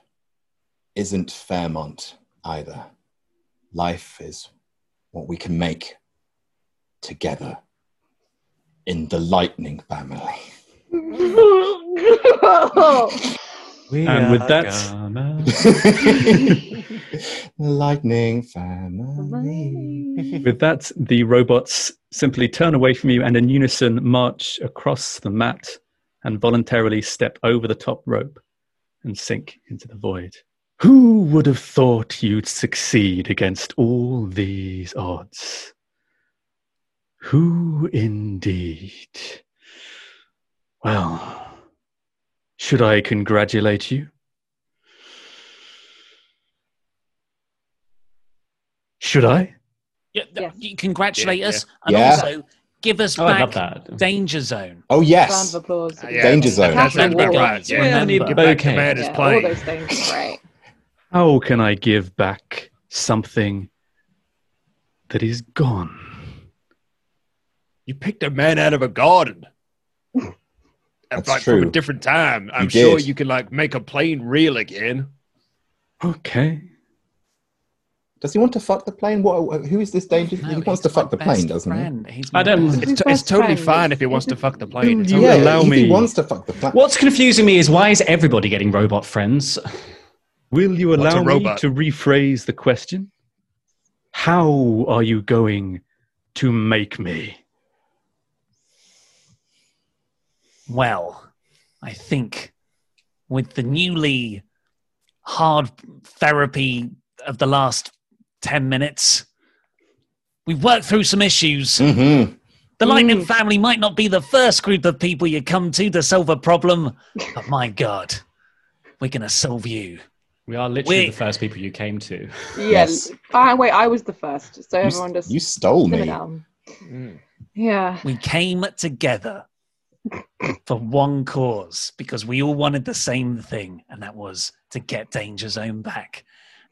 isn't Fairmont either. Life is what we can make together in the Lightning family.
And with that-
Lightning family.
With that, the robots simply turn away from you and in unison march across the mat and voluntarily step over the top rope and sink into the void. Who would have thought you'd succeed against all these odds? Who indeed? Well, should I congratulate you? Should I?
Yeah, th- you congratulate
Yeah,
us and
Yeah.
also give us
Oh,
back. Danger Zone.
Oh
Round
yes.
of applause.
Uh, yeah,
Danger zone.
That sounds about
Yeah.
right.
Yeah,
Yeah,
need
Get
a
back to
bouquet.
Yeah, all those things. Right.
How can I give back something that is gone?
You picked a man out of a garden. And
That's
like from a different time. I'm
You
sure
did.
you can like make a plane real again.
Okay.
Does he want to fuck the plane? What? Uh, who is this danger?
No,
he wants to fuck the plane, doesn't
friend. He's
I don't-
best-
His
It's, it's totally
friend.
fine if he wants to fuck the plane. It's
You
all
he?
right.
Yeah,
allow
if he
me-
wants to fuck the plane.
What's confusing me is why is everybody getting robot friends?
Will you
What's a
allow me
robot?
to rephrase the question? How are you going to make me?
Well, I think with the newly hard therapy of the last 10 minutes, we've worked through some issues.
Mm-hmm.
The Lightning family might not be the first group of people you come to to solve a problem, but my God, we're going to solve you.
We are literally
Wait.
the first people you came to.
Yeah.
Yes.
Ah, wait, I was the first, so
You,
everyone just
you stole me.
Mm.
Yeah.
We came together for one cause because we all wanted the same thing, and that was to get Danger Zone back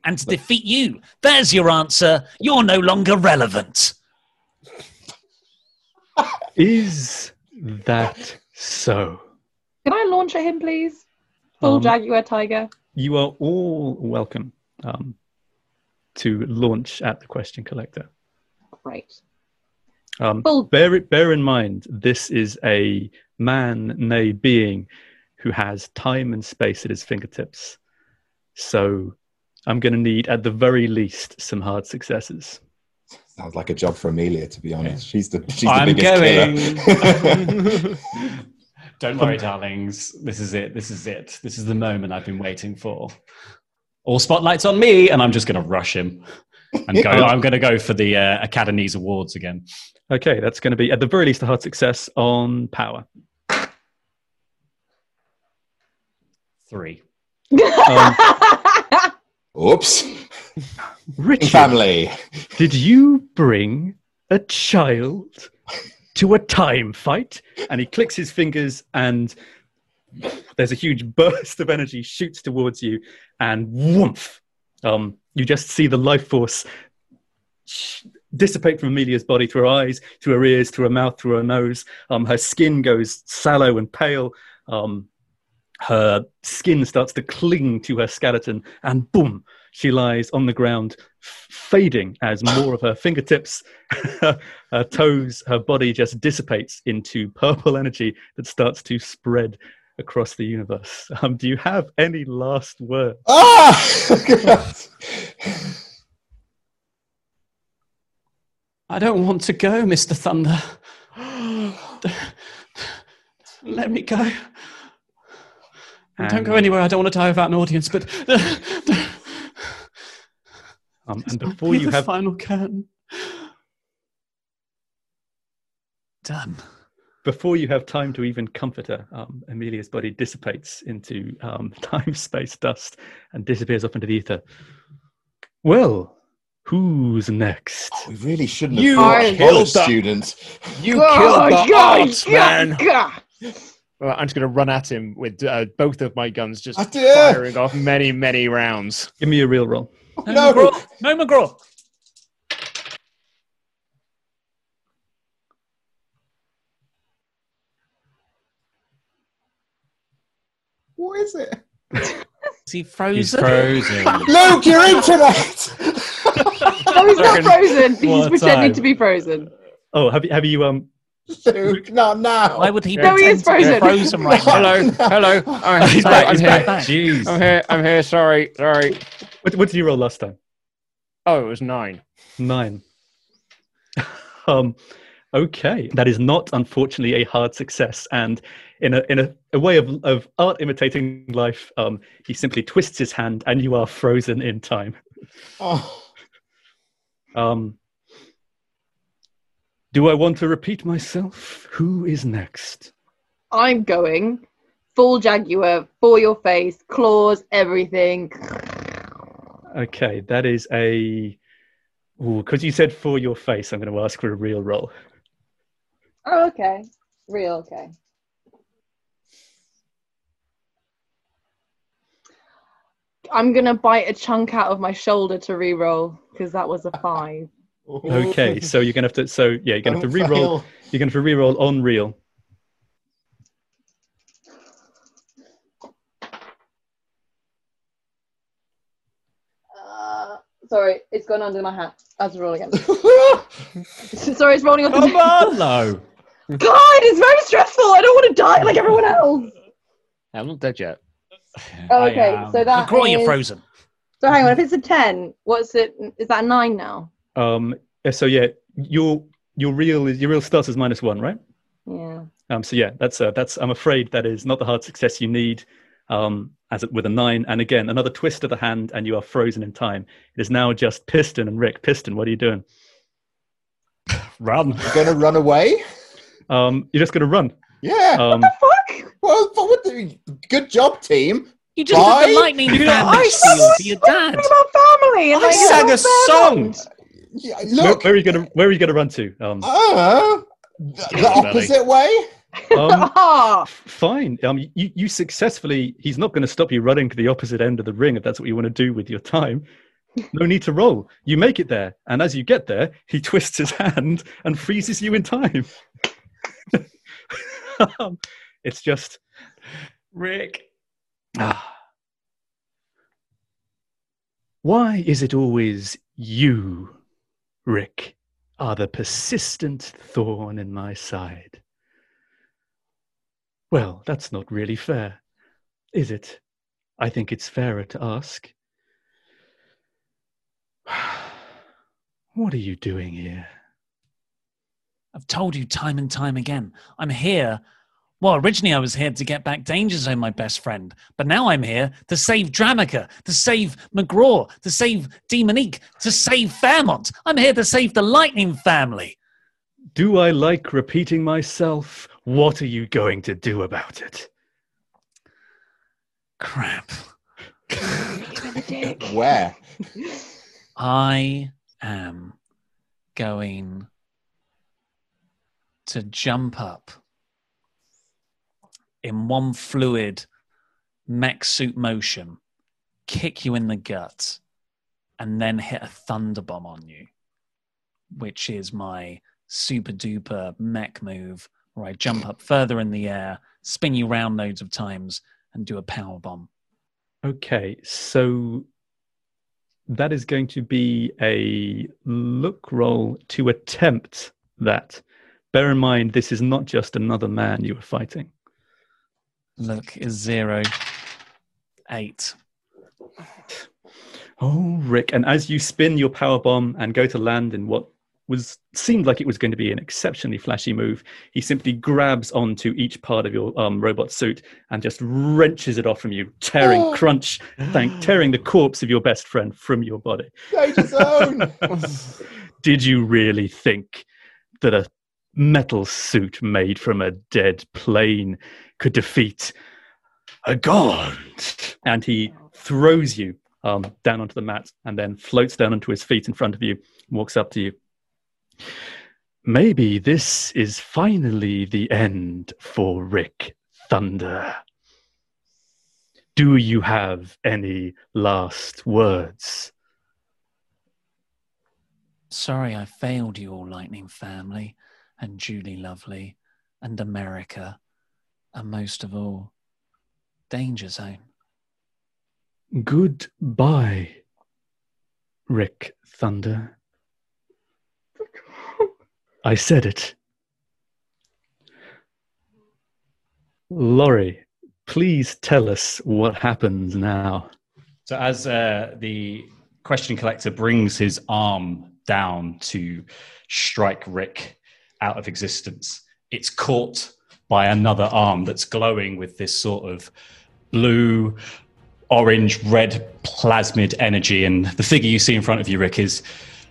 and to defeat you. There's your answer. You're no longer relevant.
Is that so?
Can I launch at him, please? Full
Um,
Jaguar Tiger.
You are all welcome um, to launch at the question collector.
Great.
Um,
Full-
bear, it, bear in mind, this is a man, nay, being who has time and space at his fingertips. So I'm going to need, at the very least, some hard successes.
Sounds like a job for Amelia, to be honest. She's the she's the
I'm
biggest
going. Don't worry, darlings. This is it. This is it. This is the moment I've been waiting for. All spotlights on me, and I'm just going to rush him and go. I'm going to go for the uh, Academy's awards again.
Okay, that's going to be, at the very least, a hard success on power.
Three.
Um,
Oops.
Richard,
Family.
did you bring a child to a time fight? And he clicks his fingers, and there's a huge burst of energy shoots towards you, and whoomph! Um, you just see the life force dissipate from Amelia's body through her eyes, through her ears, through her mouth, through her nose. Um, her skin goes sallow and pale. Um, her skin starts to cling to her skeleton, and boom, she lies on the ground, f- fading as more of her fingertips, her toes, her body just dissipates into purple energy that starts to spread across the universe. Um, do you have any last words?
Ah!
I don't want to go, Mr. Thunder. Let me go. don't go anywhere. I don't want to die without an audience, but
Um, and before
be
you
the
have
final curtain.
Done.
Before you have time to even comfort her, um, Amelia's body dissipates into um, time space dust and disappears off into the ether. Well, who's next?
we really shouldn't
You
have
killed
killed
the-
student.
You
Oh,
killed the
God,
arts, man.
God.
Well, I'm just going to run at him with uh, both of my guns just firing off many, many rounds.
Give me a real roll.
No,
No.
McGraw. No, McGraw.
What is it?
Is he
He's
frozen?
frozen.
Luke, your internet!
No, he's not frozen. He's pretending
time?
to be frozen.
Oh, have you, have you um?
Luke, not now.
Why would he
No, he is
pretend to be
frozen.
frozen right now?
Hello, hello. I'm,
he's back.
I'm
He's
here.
back. Jeez.
I'm here. I'm here. Sorry, sorry.
What, what did you roll last time?
Oh, it was nine.
Nine. um, okay, that is not unfortunately a hard success, and in a in a, a way of of art imitating life, um, he simply twists his hand, and you are frozen in time.
Oh,
Um, Do I want to repeat myself? Who is next?
I'm going full jaguar for your face, claws, everything.
Okay, that is a. Because you said for your face, I'm going to ask for a real roll.
Oh, okay. Real, okay. I'm gonna bite a chunk out of my shoulder to re-roll because that was a five.
Okay, so you're going to have to. So yeah, you're going to have to re-roll.
fail.
You're going to have to re-roll on real.
Uh, sorry, it's gone under my hat. I have roll again. sorry, it's rolling onto
Come
my
on, no.
God, it's very stressful. I don't want to die like everyone else.
I'm not dead yet.
Oh,
I
okay,
am.
so that
Crawl, you're
is-
frozen.
So hang on, if it's a ten, what's it? Is that a nine now?
Um. So yeah, your your real is your real starts as minus one, right?
Yeah.
Um. So yeah, that's uh, that's. I'm afraid that is not the hard success you need. Um. As it, with a nine, and again another twist of the hand, and you are frozen in time. It is now just Piston and Rick. Piston, what are you doing?
Run.
You're gonna run away?
Um. You're just going to run.
Yeah.
Um.
Fuck!
Well, but what the, good job, team.
You just did the lightning
You know,
family
I
spiel for your dad.
Talking family and
I
like,
sang a song.
Yeah,
Where,
look.
where are you going to Where are you going to run to? Um.
Uh, the, the opposite way.
um
Ah,
fine. Um. You you successfully. He's not going to stop you running to the opposite end of the ring if that's what you want to do with your time. No need to roll. You make it there, and as you get there, he twists his hand and freezes you in time. Um, it's just
Rick.
Ah. Why is it always you, Rick, are the persistent thorn in my side? Well, that's not really fair, is it? I think it's fairer to ask. What are you doing here?
I've told you time and time again. I'm here. Well, originally I was here to get back Danger Zone, oh, my best friend, but now I'm here to save Dramica, to save McGraw, to save Demonique, to save Fairmont. I'm here to save the Lightning family.
Do I like repeating myself? What are you going to do about it?
Crap.
Where?
I am going to jump up in one fluid mech suit motion, kick you in the gut, and then hit a thunder bomb on you, which is my super duper mech move where I jump up further in the air, spin you round loads of times, and do a power bomb.
Okay, so that is going to be a look roll to attempt that. Bear in mind, this is not just another man you are fighting.
Look is zero, eight.
Oh, Rick! And as you spin your power bomb and go to land in what was seemed like it was going to be an exceptionally flashy move, he simply grabs onto each part of your um, robot suit and just wrenches it off from you, tearing
Oh.
crunch, thank, tearing the corpse of your best friend from your body. Did you really think that a metal suit made from a dead plane could defeat a god? And he throws you um, down onto the mat and then floats down onto his feet in front of you, walks up to you. Maybe this is finally the end for Rick Thunder. Do you have any last words?
Sorry I failed you all, Lightning family, and Julie Lovely, and America, and most of all, Danger Zone.
Goodbye, Rick Thunder. I said it. Laurie, please tell us what happens now.
So as uh, the question collector brings his arm down to strike Rick out of existence, it's caught by another arm that's glowing with this sort of blue, orange, red plasmid energy. And the figure you see in front of you, Rick, is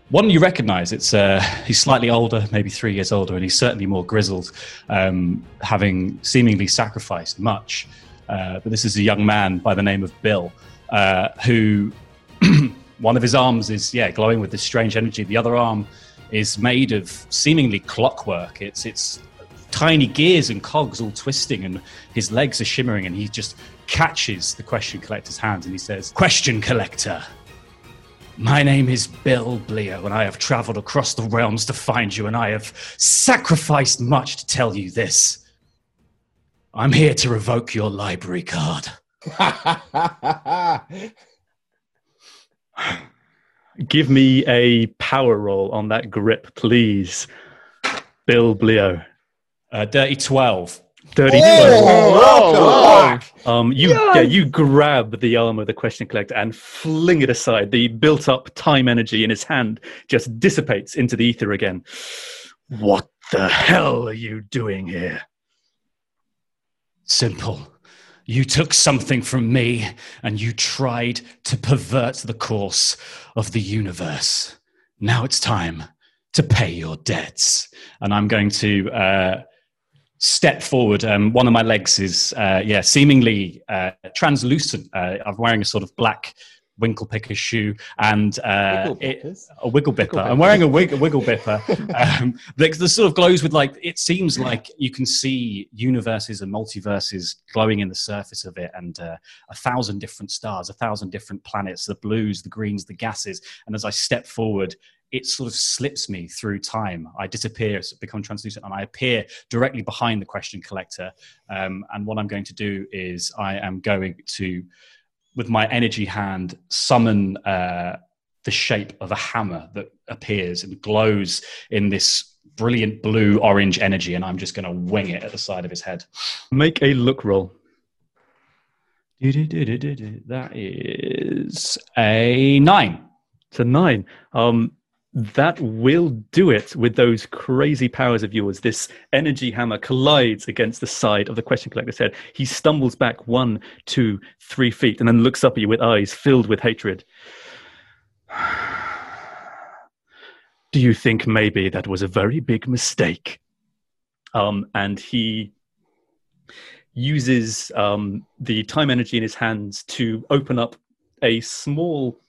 One you recognise. It's uh, he's slightly older, maybe three years older, and he's certainly more grizzled, um, having seemingly sacrificed much. Uh, but this is a young man by the name of Bill, uh, who one of his arms is yeah glowing with this strange energy. The other arm is made of seemingly clockwork. It's it's tiny gears and cogs all twisting, and his legs are shimmering, and he just catches the question collector's hand and he says, "Question collector." My name is Bill Bleo, and I have traveled across the realms to find you, and I have sacrificed much to tell you this. I'm here to revoke your library card.
Give me a power roll on that grip, please. Bill Bleo.
Uh, dirty 12.
Dirty
Oh,
twelve. Um, you yeah, you grab the arm of the question collector and fling it aside. The built-up time energy in his hand just dissipates into the ether again. What the hell are you doing here?
Simple. You took something from me and you tried to pervert the course of the universe. Now it's time to pay your debts. And I'm going to uh, step forward. Um, one of my legs is, uh, yeah, seemingly uh, translucent. Uh, I'm wearing a sort of black winkle picker shoe and uh, it, a wiggle bipper. I'm wearing a, wig, a wiggle bipper um, that, that sort of glows with like, it seems like you can see universes and multiverses glowing in the surface of it and uh, a thousand different stars, a thousand different planets, the blues, the greens, the gases. And as I step forward, it sort of slips me through time. I disappear, become translucent, and I appear directly behind the question collector. Um, and what I'm going to do is I am going to, with my energy hand, summon uh, the shape of a hammer that appears and glows in this brilliant blue orange energy, and I'm just going to wing it at the side of his head.
Make a look roll.
That is a nine.
It's a nine. Um, that will do it with those crazy powers of yours. This energy hammer collides against the side of the question collector's head. He stumbles back one, two, three feet, and then looks up at you with eyes filled with hatred. Do you think maybe that was a very big mistake? Um, and he uses um, the time energy in his hands to open up a small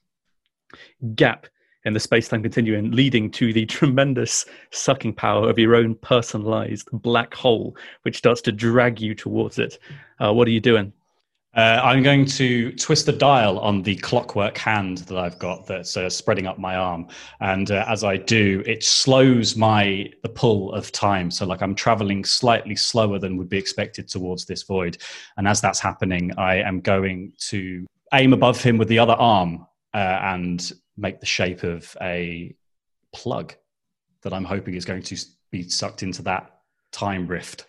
gap in the space-time continuum, leading to the tremendous sucking power of your own personalized black hole, which starts to drag you towards it. Uh, what are you doing?
Uh, I'm going to twist the dial on the clockwork hand that I've got that's uh, spreading up my arm, and uh, as I do, it slows my the pull of time. So, like I'm traveling slightly slower than would be expected towards this void, and as that's happening, I am going to aim above him with the other arm uh, and make the shape of a plug that I'm hoping is going to be sucked into that time rift.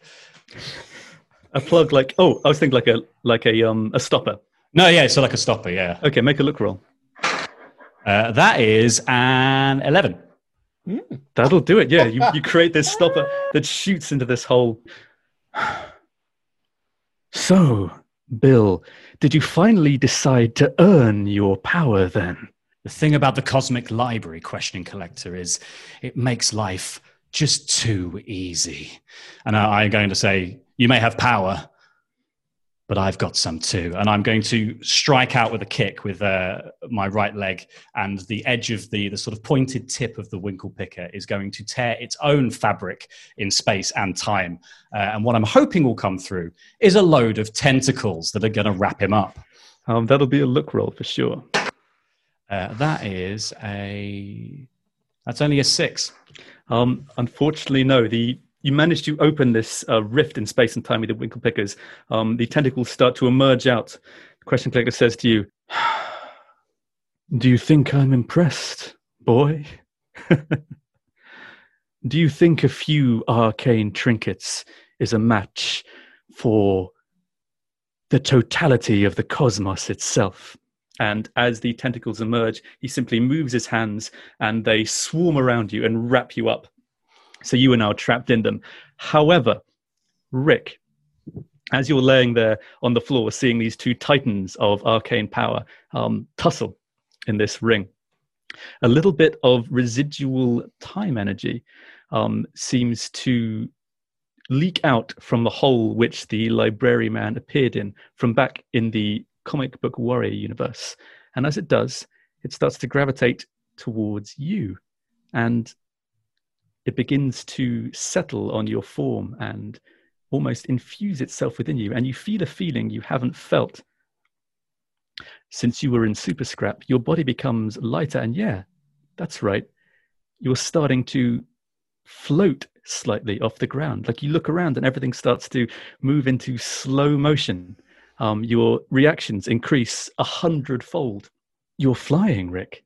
A plug like oh, I was thinking like a like a um a stopper.
No, yeah, so like a stopper, yeah.
Okay, make a look roll.
Uh, that is an eleven.
Mm, that'll do it. Yeah, you, you create this stopper that shoots into this hole. So, Bill, did you finally decide to earn your power then?
The thing about the Cosmic Library questioning collector is it makes life just too easy. And I'm going to say, you may have power, but I've got some too. And I'm going to strike out with a kick with uh, my right leg, and the edge of the, the sort of pointed tip of the winkle picker is going to tear its own fabric in space and time. Uh, and what I'm hoping will come through is a load of tentacles that are going to wrap him up.
Um, that'll be a look roll for sure.
Uh, that is a. That's only a six.
Um, unfortunately, no. The you managed to open this uh, rift in space and time with the winkle pickers. Um, the tentacles start to emerge out. The question collector says to you, "Do you think I'm impressed, boy? Do you think a few arcane trinkets is a match for the totality of the cosmos itself?" And as the tentacles emerge, he simply moves his hands and they swarm around you and wrap you up. So you are now trapped in them. However, Rick, as you're laying there on the floor, seeing these two titans of arcane power um, tussle in this ring, a little bit of residual time energy um, seems to leak out from the hole which the library man appeared in from back in the comic book warrior universe. And as it does, it starts to gravitate towards you and it begins to settle on your form and almost infuse itself within you. And you feel a feeling you haven't felt since you were in super scrap. Your body becomes lighter. And yeah, that's right. You're starting to float slightly off the ground. Like you look around and everything starts to move into slow motion. Um, your reactions increase a hundredfold. You're flying, Rick.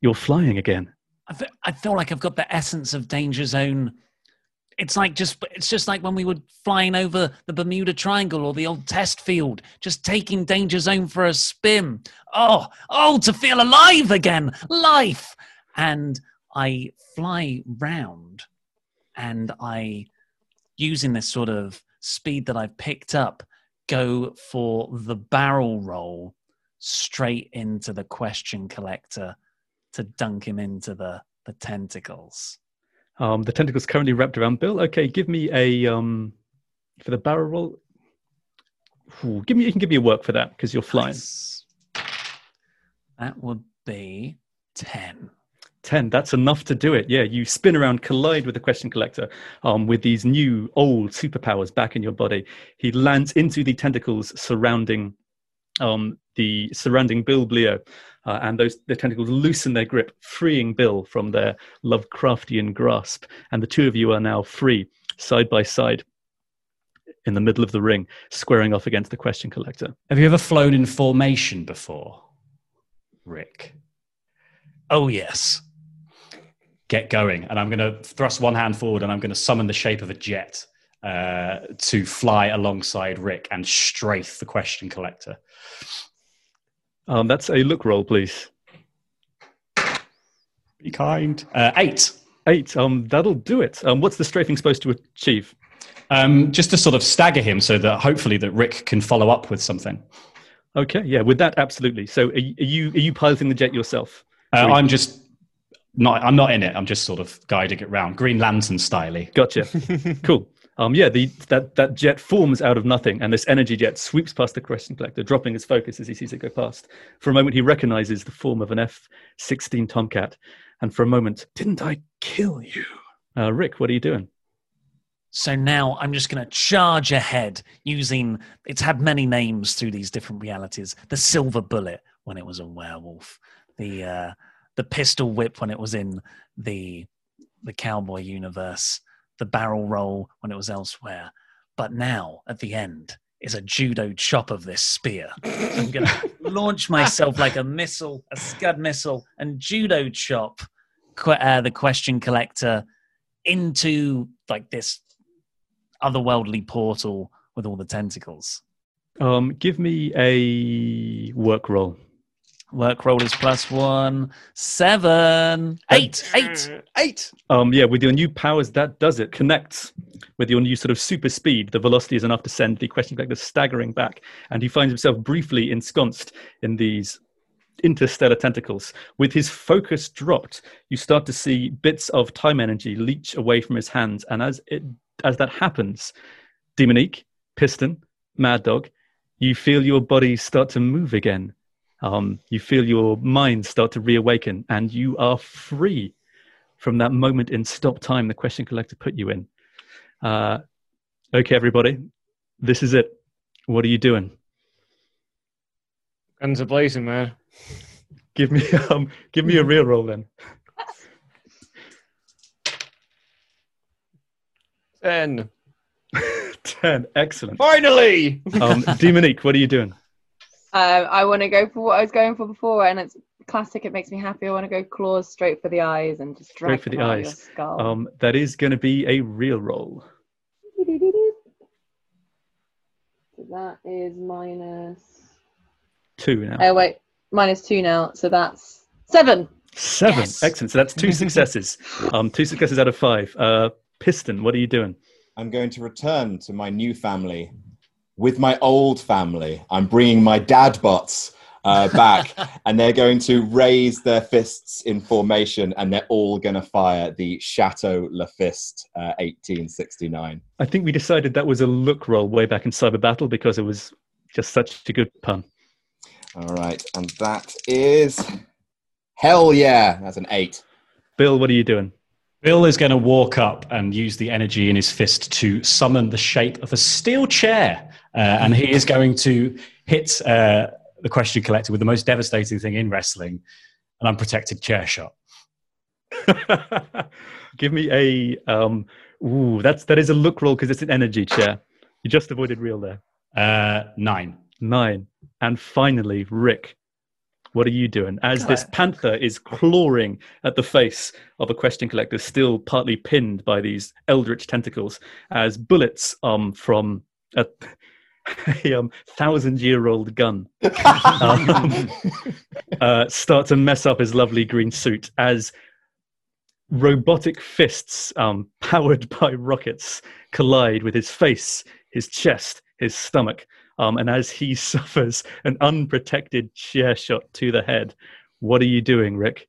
You're flying again.
I, fe- I feel like I've got the essence of Danger Zone. It's like just it's just like when we were flying over the Bermuda Triangle or the old test field, just taking Danger Zone for a spin. Oh, oh, to feel alive again, life. And I fly round and I using this sort of speed that I've picked up, go for the barrel roll straight into the question collector to dunk him into the, the tentacles.
Um, the tentacle's currently wrapped around Bill. Okay, give me a um, for the barrel roll. Ooh, give me you can give me a work for that because you're flying.
Nice. That would be 10.
10 that's enough to do it yeah you spin around collide with the question collector um, with these new old superpowers back in your body he lands into the tentacles surrounding um, the surrounding bill Bleo, uh, and those the tentacles loosen their grip freeing bill from their lovecraftian grasp and the two of you are now free side by side in the middle of the ring squaring off against the question collector
Have you ever flown in formation before, Rick?
Oh, yes.
Get going. And I'm going to thrust one hand forward and I'm going to summon the shape of a jet uh, to fly alongside Rick and strafe the question collector.
um, that's a look roll please
Be kind. Uh, eight.
eight um, that'll do it um, what's the strafing supposed to achieve
Um, just to sort of stagger him so that hopefully that Rick can follow up with something.
Okay, yeah, with that, absolutely. So, are you are you, are you piloting the jet yourself?
Uh, I'm just not. I'm not in it. I'm just sort of guiding it round, Green Lantern styley.
Gotcha. cool. Um, yeah, the that that jet forms out of nothing, and this energy jet sweeps past the question collector, dropping his focus as he sees it go past. For a moment, he recognizes the form of an F-16 Tomcat, and for a moment, didn't I kill you? Uh, Rick, what are you doing?
So now I'm just going to charge ahead using it's had many names through these different realities. The silver bullet when it was a werewolf, the uh, the pistol whip when it was in the the cowboy universe, the barrel roll when it was elsewhere. But now at the end is a judo chop of this spear. I'm going to launch myself like a missile, a scud missile, and judo chop uh, the question collector into like this otherworldly portal with all the tentacles.
Um, give me a work roll.
Work roll is plus one, seven, eight, eight.
Eight.
Um, yeah, with your new powers, that does it. Connects with your new sort of super speed. The velocity is enough to send the question collector staggering back, and he finds himself briefly ensconced in these interstellar tentacles. With his focus dropped, you start to see bits of time energy leach away from his hands, and as it as that happens, Demonique, Piston, Mad Dog, you feel your body start to move again. Um, you feel your mind start to reawaken, and you are free from that moment in stop time the question collector put you in. Uh, okay, everybody, this is it. What are you doing?
Guns are blazing, man.
Give me um, give me a real roll then.
Ten.
Ten, excellent.
Finally.
Um, Demonique, what are you doing?
Um, I want to go for what I was going for before, and it's classic. It makes me happy. I want to go claws straight for the eyes and just
Straight for the
out of your
eyes.
skull.
Um, that is going to be a real roll.
So that is.
Two now.
Oh wait, minus two now. So that's seven.
Seven.
Yes.
Excellent. So that's two successes. Um, two successes out of five. Uh, Piston, what are you doing?
I'm going to return to my new family with my old family. I'm bringing my dad bots. uh, back, and they're going to raise their fists in formation, and they're all going to fire the Chateau Lafist uh, 1869.
I think we decided that was a look roll way back in Cyber Battle because it was just such a good pun.
All right, and that is hell yeah, that's an eight.
Bill, what are you doing?
Bill is going to walk up and use the energy in his fist to summon the shape of a steel chair. Uh, and he is going to hit uh, the question collector with the most devastating thing in wrestling an unprotected chair shot.
Give me a. Um, ooh, that's that is a look roll because it's an energy chair. You just avoided real there.
Uh, nine.
Nine. And finally, Rick, what are you doing? As this panther is clawing at the face of a question collector, still partly pinned by these eldritch tentacles, as bullets um, from a, a um, thousand year old gun um, uh, start to mess up his lovely green suit as robotic fists um, powered by rockets collide with his face, his chest, his stomach. Um, and as he suffers an unprotected chair shot to the head, what are you doing, Rick?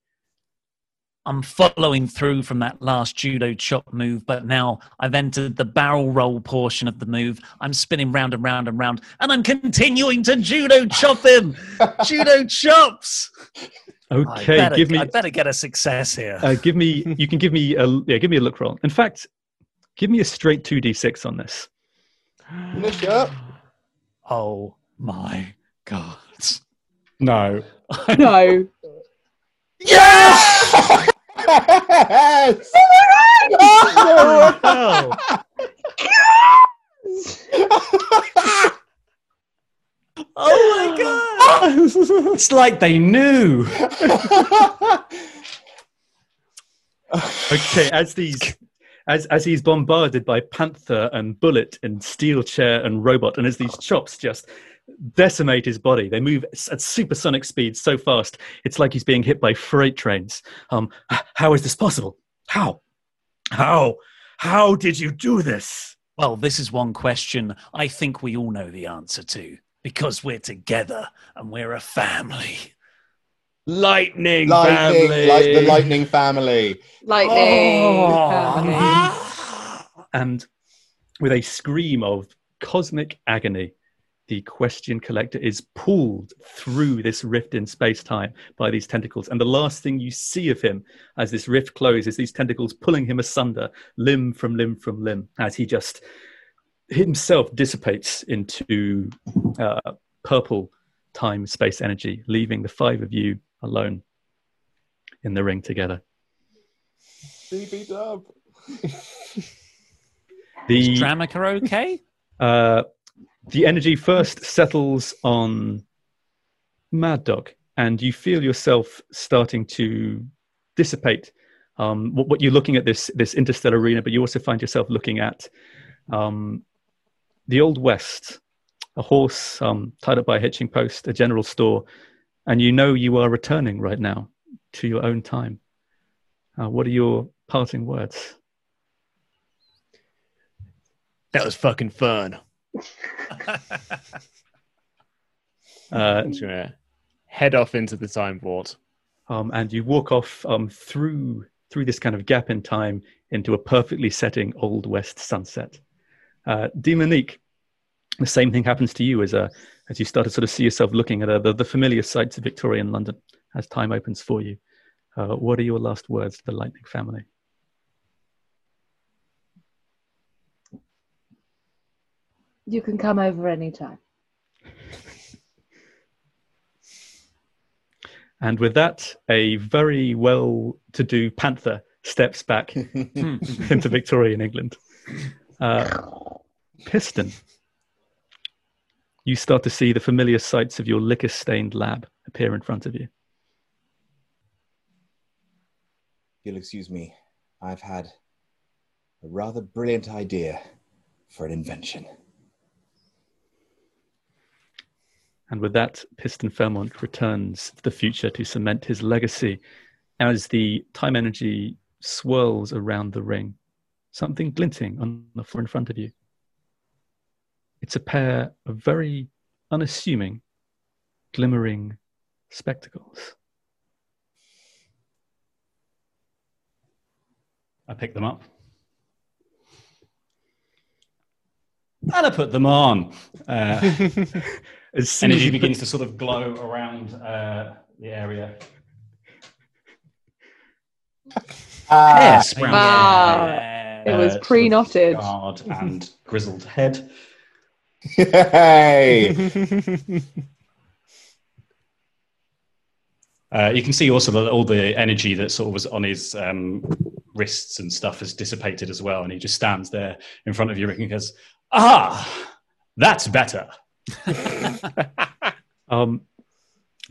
I'm following through from that last judo chop move, but now I've entered the barrel roll portion of the move. I'm spinning round and round and round, and I'm continuing to judo chop him. judo chops.
Okay,
I better,
give me.
I better get a success here.
Uh, give me. You can give me a. Yeah, give me a look roll. In fact, give me a straight two d six on this.
Finish up.
Oh my god!
No.
No.
Yes! yes!
Oh, my god!
Oh my god!
it's like they knew.
okay, as these. As, as he's bombarded by Panther and Bullet and Steel Chair and Robot, and as these chops just decimate his body, they move at supersonic speed so fast, it's like he's being hit by freight trains. Um, how is this possible? How? How? How did you do this?
Well, this is one question I think we all know the answer to because we're together and we're a family.
Lightning,
Lightning,
family.
like the lightning family.
Lightning.
Oh.
family.
And with a scream of cosmic agony, the question collector is pulled through this rift in space time by these tentacles. And the last thing you see of him as this rift closes, these tentacles pulling him asunder, limb from limb from limb, as he just himself dissipates into uh, purple time space energy, leaving the five of you alone in the ring together.
CB dub.
The
Is Dramica okay?
uh, the energy first settles on Mad Dog, and you feel yourself starting to dissipate. Um, what, what you're looking at this this interstellar arena, but you also find yourself looking at um, the old west, a horse um, tied up by a hitching post, a general store, and you know you are returning right now to your own time. Uh, what are your parting words?
That was fucking fun.
Uh,
I'm just gonna head off into the time vault.
um, and you walk off um, through through this kind of gap in time into a perfectly setting old west sunset. Uh, Demonique, the same thing happens to you as a as you start to sort of see yourself looking at uh, the, the familiar sights of Victorian London as time opens for you. Uh, what are your last words to the Lightning family?
You can come over anytime.
And with that, a very well to do panther steps back into Victorian England. Uh, Piston, you start to see the familiar sights of your liquor stained lab appear in front of you.
You'll excuse me. I've had a rather brilliant idea for an invention.
And with that, Piston Fairmont returns to the future to cement his legacy as the time energy swirls around the ring. Something glinting on the floor in front of you. It's a pair of very unassuming, glimmering spectacles.
I pick them up. And I put them on. Uh,
As soon as
energy
you put-
begins to sort of glow around uh, the area.
Ah,
Hairspray.
Ah, it was pre-knotted.
Scarred and grizzled head.
Hey!
Uh, you can see also that all the energy that sort of was on his um, wrists and stuff has dissipated as well, and he just stands there in front of you, Rick, and goes, "Ah, that's better."
Um,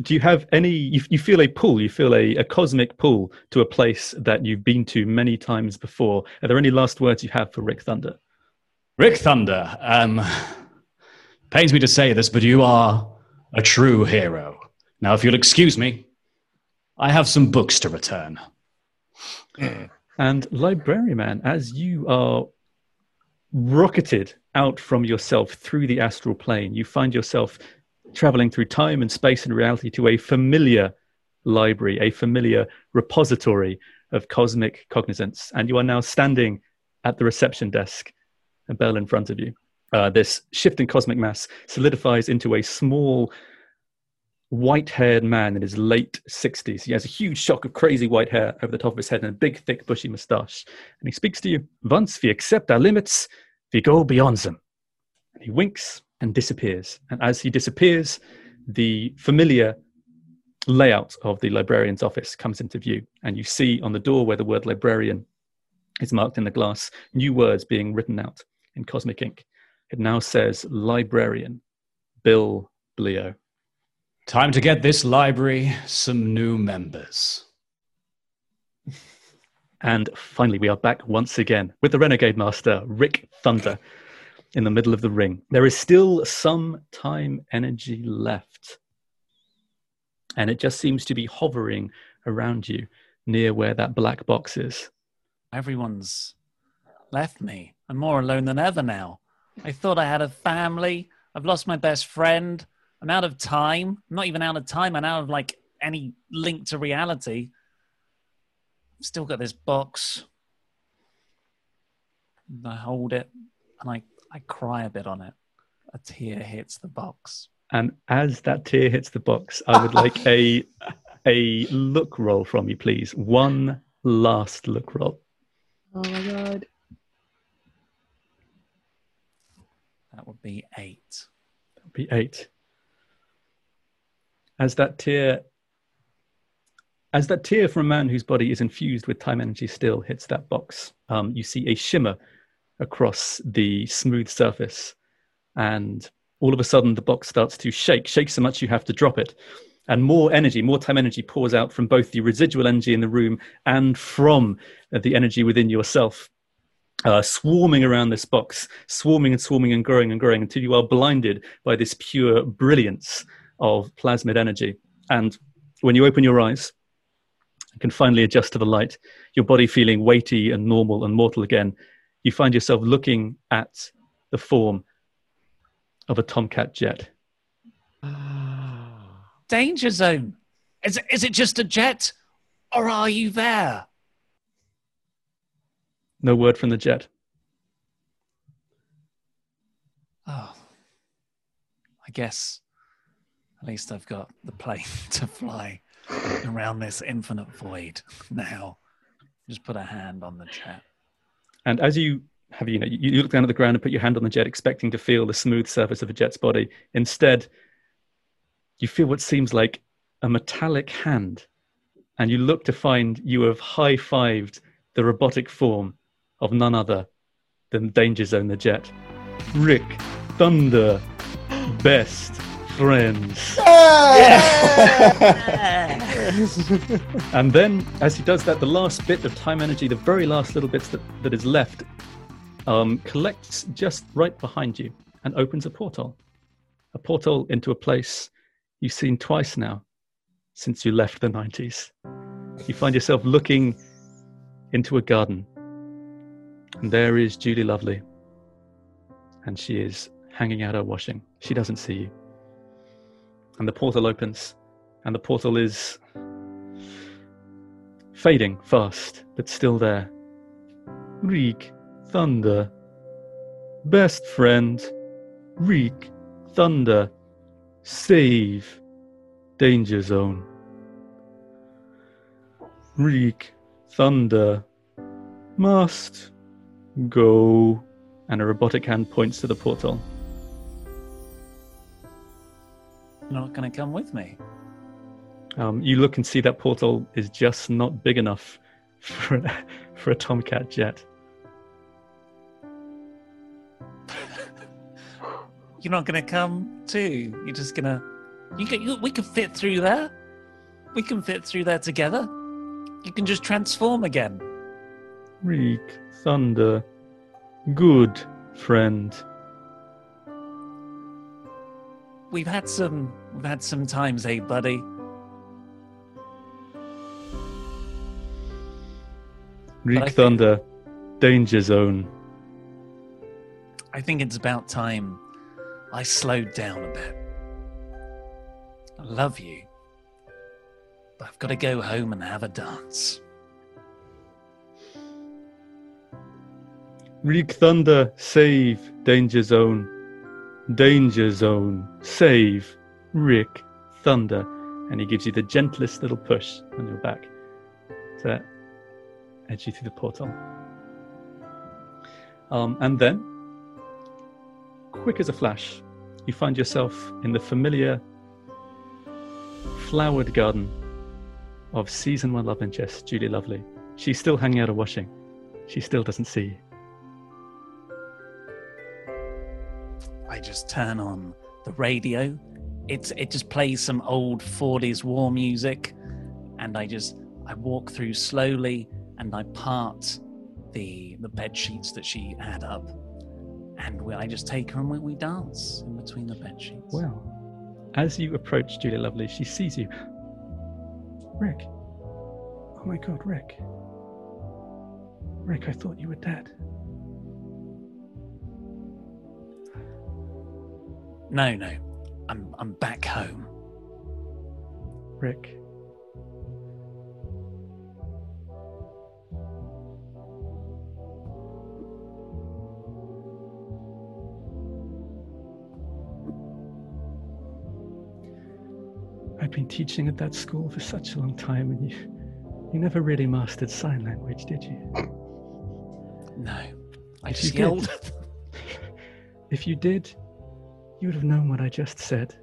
do you have any? You, you feel a pull. You feel a, a cosmic pull to a place that you've been to many times before. Are there any last words you have for Rick Thunder?
Rick Thunder, um, pains me to say this, but you are a true hero. Now, if you'll excuse me, I have some books to return. Mm.
And Librarian as you are rocketed out from yourself through the astral plane, you find yourself traveling through time and space and reality to a familiar library, a familiar repository of cosmic cognizance. And you are now standing at the reception desk, a bell in front of you. Uh, this shifting cosmic mass solidifies into a small, white haired man in his late 60s. He has a huge shock of crazy white hair over the top of his head and a big, thick, bushy mustache. And he speaks to you Once we accept our limits, we go beyond them. And he winks and disappears. And as he disappears, the familiar layout of the librarian's office comes into view. And you see on the door where the word librarian is marked in the glass, new words being written out in cosmic ink. It now says librarian Bill Bleo.
Time to get this library some new members.
And finally, we are back once again with the Renegade Master, Rick Thunder, in the middle of the ring. There is still some time energy left. And it just seems to be hovering around you near where that black box is.
Everyone's left me. I'm more alone than ever now. I thought I had a family. I've lost my best friend. I'm out of time. I'm not even out of time. I'm out of like any link to reality. I've still got this box. And I hold it and I, I cry a bit on it. A tear hits the box.
And as that tear hits the box, I would like a a look roll from you, please. One last look roll.
Oh my god.
That would be eight.
That'd be eight. As that tear as that tear from a man whose body is infused with time energy still hits that box, um, you see a shimmer across the smooth surface. And all of a sudden, the box starts to shake, shake so much you have to drop it. And more energy, more time energy pours out from both the residual energy in the room and from the energy within yourself, uh, swarming around this box, swarming and swarming and growing and growing until you are blinded by this pure brilliance of plasmid energy. And when you open your eyes, and can finally adjust to the light, your body feeling weighty and normal and mortal again, you find yourself looking at the form of a Tomcat jet.
Danger zone. Is is it just a jet? Or are you there?
No word from the jet.
Oh. I guess at least I've got the plane to fly around this infinite void now. Just put a hand on the jet.
And as you have, you know, you you look down at the ground and put your hand on the jet, expecting to feel the smooth surface of a jet's body. Instead, you feel what seems like a metallic hand, and you look to find you have high fived the robotic form of none other than Danger Zone the Jet. Rick Thunder, best friends. and then, as he does that, the last bit of time energy, the very last little bits that, that is left, um, collects just right behind you and opens a portal. A portal into a place you've seen twice now since you left the 90s. You find yourself looking into a garden. And there is Julie Lovely. And she is hanging out her washing. She doesn't see you. And the portal opens, and the portal is fading fast, but still there. Reek, thunder, best friend, reek, thunder, save, danger zone. Reek, thunder, must go. And a robotic hand points to the portal.
You're not going to come with me.
Um, you look and see that portal is just not big enough for a, for a Tomcat jet.
You're not going to come too. You're just going to. You can. You, we can fit through there. We can fit through there together. You can just transform again.
Reek, thunder, good friend.
We've had some. We've had some times, eh, buddy?
Reek,
I think-
thunder, danger zone.
I think it's about time I slowed down a bit. I love you, but I've got to go home and have a dance.
Reek, thunder, save, danger zone. Danger zone, save, Rick, thunder. And he gives you the gentlest little push on your back to edge you through the portal. Um, and then, quick as a flash, you find yourself in the familiar flowered garden of season one love interest, Julie Lovely. She's still hanging out of washing. She still doesn't see you.
I just turn on the radio. It's it just plays some old 40s war music, and I just I walk through slowly and I part the the bed sheets that she had up, and we, I just take her and we, we dance in between the bed sheets.
Well, as you approach Julia Lovely, she sees you. Rick. Oh my god, Rick. Rick, I thought you were dead.
No, no, I'm I'm back home.
Rick. I've been teaching at that school for such a long time, and you, you never really mastered sign language, did you?
No, I
If
just yelled.
if you did, you would have known what I just said.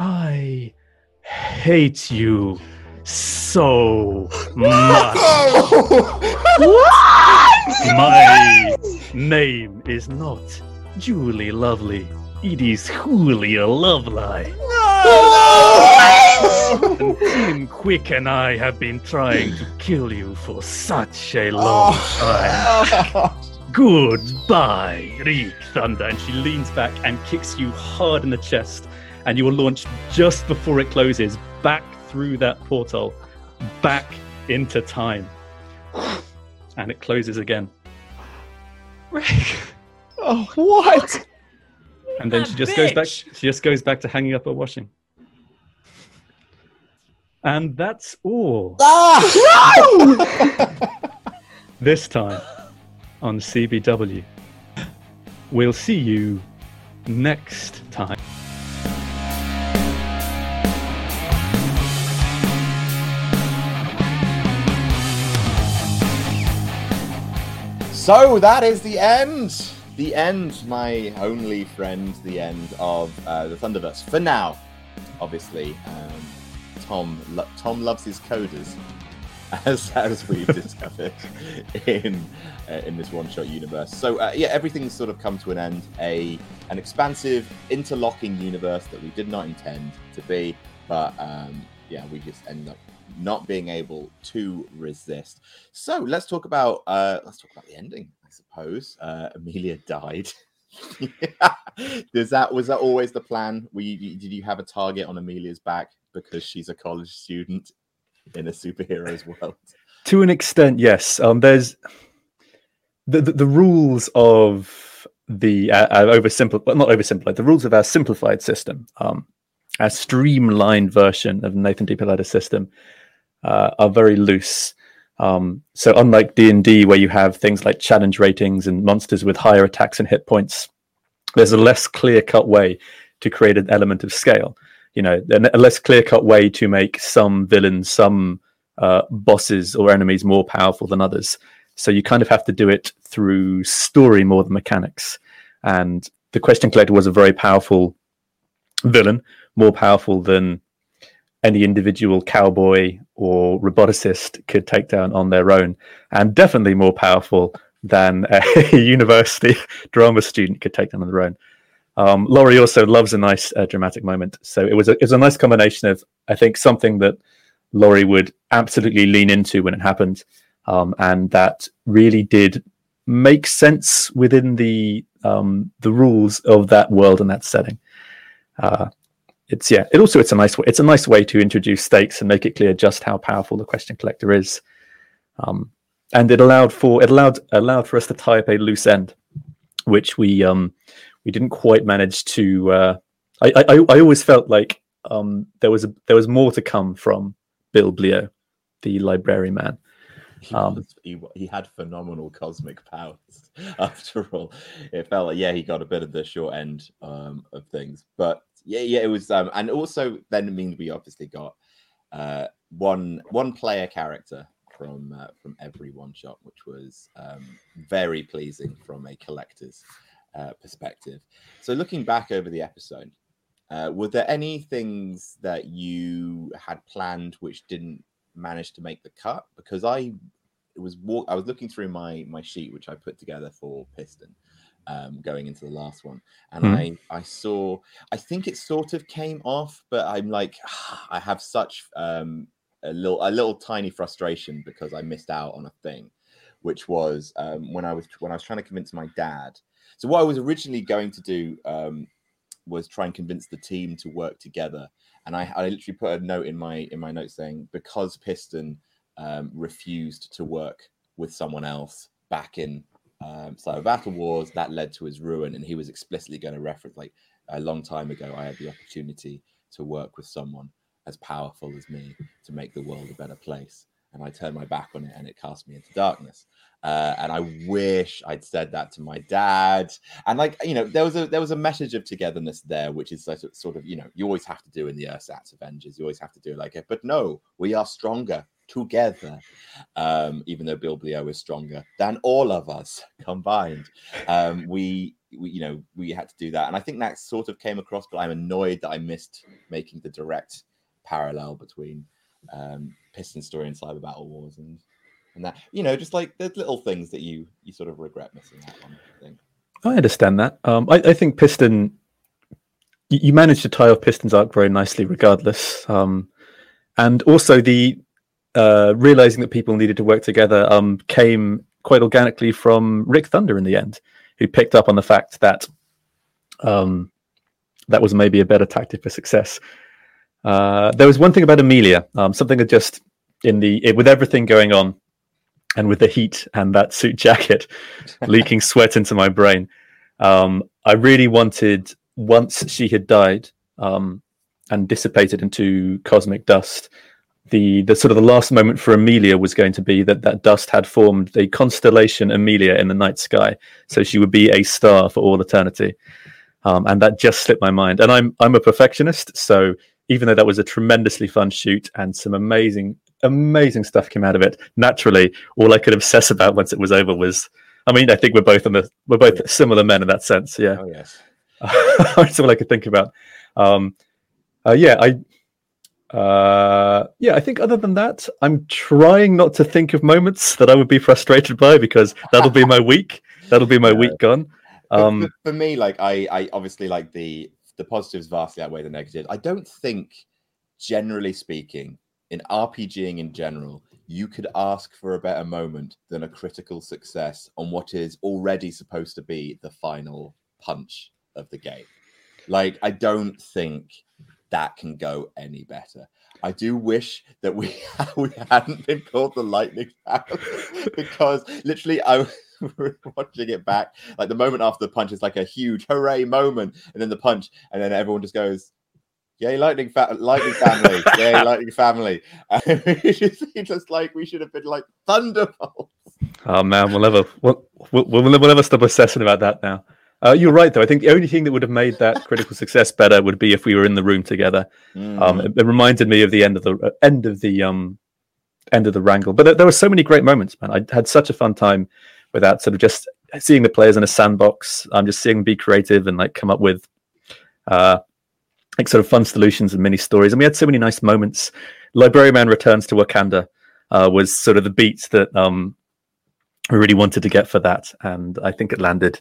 I hate you so much. what? My name is not Julie Lovely. It is Julia Lovely. And Tim Quick and I have been trying to kill you for such a long oh. time. Goodbye, Reek Thunder. And she leans back and kicks you hard in the chest. And you are launched just before it closes back through that portal, back into time. And it closes again.
Oh, what?
And then
That
she just goes back. She just goes back to hanging up her washing. And that's all. Ah! No, this time on CBW. We'll see you next time.
So that is the end. The end, my only friend. The end of uh, the Thunderverse. For now, obviously, um, Tom lo- Tom loves his coders, as as we've discovered in uh, in this one shot universe. So uh, yeah, everything's sort of come to an end. A an expansive, interlocking universe that we did not intend to be, but um, yeah, we just end up not being able to resist. So let's talk about uh, let's talk about the ending. I suppose uh, Amelia died. Does that was that always the plan? You, did you have a target on Amelia's back because she's a college student in a superhero's world?
To an extent, yes. Um, there's the, the the rules of the uh, uh, oversimplified, well, not oversimplified. The rules of our simplified system um, a streamlined version of Nathan D. system uh, are very loose. Um, so unlike D and D, where you have things like challenge ratings and monsters with higher attacks and hit points, there's a less clear-cut way to create an element of scale. You know, a less clear-cut way to make some villains, some uh, bosses or enemies more powerful than others. So you kind of have to do it through story more than mechanics. And the Question Collector was a very powerful villain, more powerful than any individual cowboy or roboticist could take down on their own, and definitely more powerful than a university drama student could take down on their own. Um, Laurie also loves a nice uh, dramatic moment, so it was a, it was a nice combination of I think something that Laurie would absolutely lean into when it happened, um, and that really did make sense within the um, the rules of that world and that setting. Uh, it's yeah. It also it's a nice way. It's a nice way to introduce stakes and make it clear just how powerful the question collector is. Um, and it allowed for it allowed allowed for us to tie up a loose end, which we um, we didn't quite manage to. Uh, I, I I always felt like um, there was a, there was more to come from Bill Bleo, the library man.
He, um, was, he, he had phenomenal cosmic powers. After all, it felt like yeah, he got a bit of the short end um, of things, but yeah, yeah, it was. Um, and also then it means we obviously got uh, one one player character from uh, from every one shot, which was um, very pleasing from a collector's uh, perspective. So looking back over the episode, uh, were there any things that you had planned which didn't manage to make the cut? Because I was walk- I was looking through my my sheet which I put together for Piston, um, going into the last one, and mm. I I saw I think it sort of came off, but I'm like I have such um, a little a little tiny frustration because I missed out on a thing, which was um, when I was when I was trying to convince my dad. So what I was originally going to do um, was try and convince the team to work together, and I, I literally put a note in my in my note saying because Piston um, refused to work with someone else back in um, so Battle Wars that led to his ruin, and he was explicitly going to reference like a long time ago. I had the opportunity to work with someone as powerful as me to make the world a better place, and I turned my back on it, and it cast me into darkness. Uh, and I wish I'd said that to my dad. And like you know, there was a there was a message of togetherness there, which is sort of, sort of you know you always have to do in the Ersatz Avengers. You always have to do like it, but no, we are stronger together, um, even though Bill Bleo is stronger than all of us combined. Um, we, we, you know, we had to do that, and I think that sort of came across. But I'm annoyed that I missed making the direct parallel between um, Piston Story and Cyber Battle Wars, and and that you know, just like there's little things that you you sort of regret missing out on. I think.
I understand that. Um, I, I think Piston you managed to tie off Piston's arc very nicely, regardless. Um, and also the uh, realizing that people needed to work together um, came quite organically from Rick Thunder in the end, who picked up on the fact that um, that was maybe a better tactic for success. Uh, there was one thing about Amelia, um, something that just in the it, with everything going on, and with the heat and that suit jacket leaking sweat into my brain, um, I really wanted once she had died um, and dissipated into cosmic dust the the sort of the last moment for Amelia was going to be that that dust had formed a constellation Amelia in the night sky, so she would be a star for all eternity, um, and that just slipped my mind. And I'm I'm a perfectionist, so even though that was a tremendously fun shoot and some amazing amazing stuff came out of it, naturally all I could obsess about once it was over was, I mean, I think we're both in the we're both similar men in that sense, yeah.
Oh yes,
that's all I could think about. Um, uh, yeah, I uh, yeah, I think other than that, I'm trying not to think of moments that I would be frustrated by because that'll be my week. That'll be my week gone.
Um, for, for, me, like I, I obviously like the the positives vastly outweigh the negatives. I don't think, generally speaking, in RPGing in general, you could ask for a better moment than a critical success on what is already supposed to be the final punch of the game. Like, I don't think that can go any better. I do wish that we we hadn't been called the Lightning because literally I watching it back. Like the moment after the punch is like a huge hooray moment, and then the punch, and then everyone just goes, Yay, lightning, fa- lightning family. Yay, lightning family. it's just like we should have been like thunderbolts.
Oh man, we'll never we'll, we'll, we'll never stop obsessing about that now. Uh, you're right, though. I think the only thing that would have made that critical success better would be if we were in the room together.
Mm.
Um, it, it reminded me of the end of the uh, end of the um, end of the wrangle. But there, there were so many great moments, man. I had such a fun time with that. Sort of just seeing the players in a sandbox. I'm um, just seeing them be creative and like come up with uh, like sort of fun solutions and mini stories. And we had so many nice moments. Librarian Man returns to Wakanda uh, was sort of the beat that um, we really wanted to get for that, and I think it landed.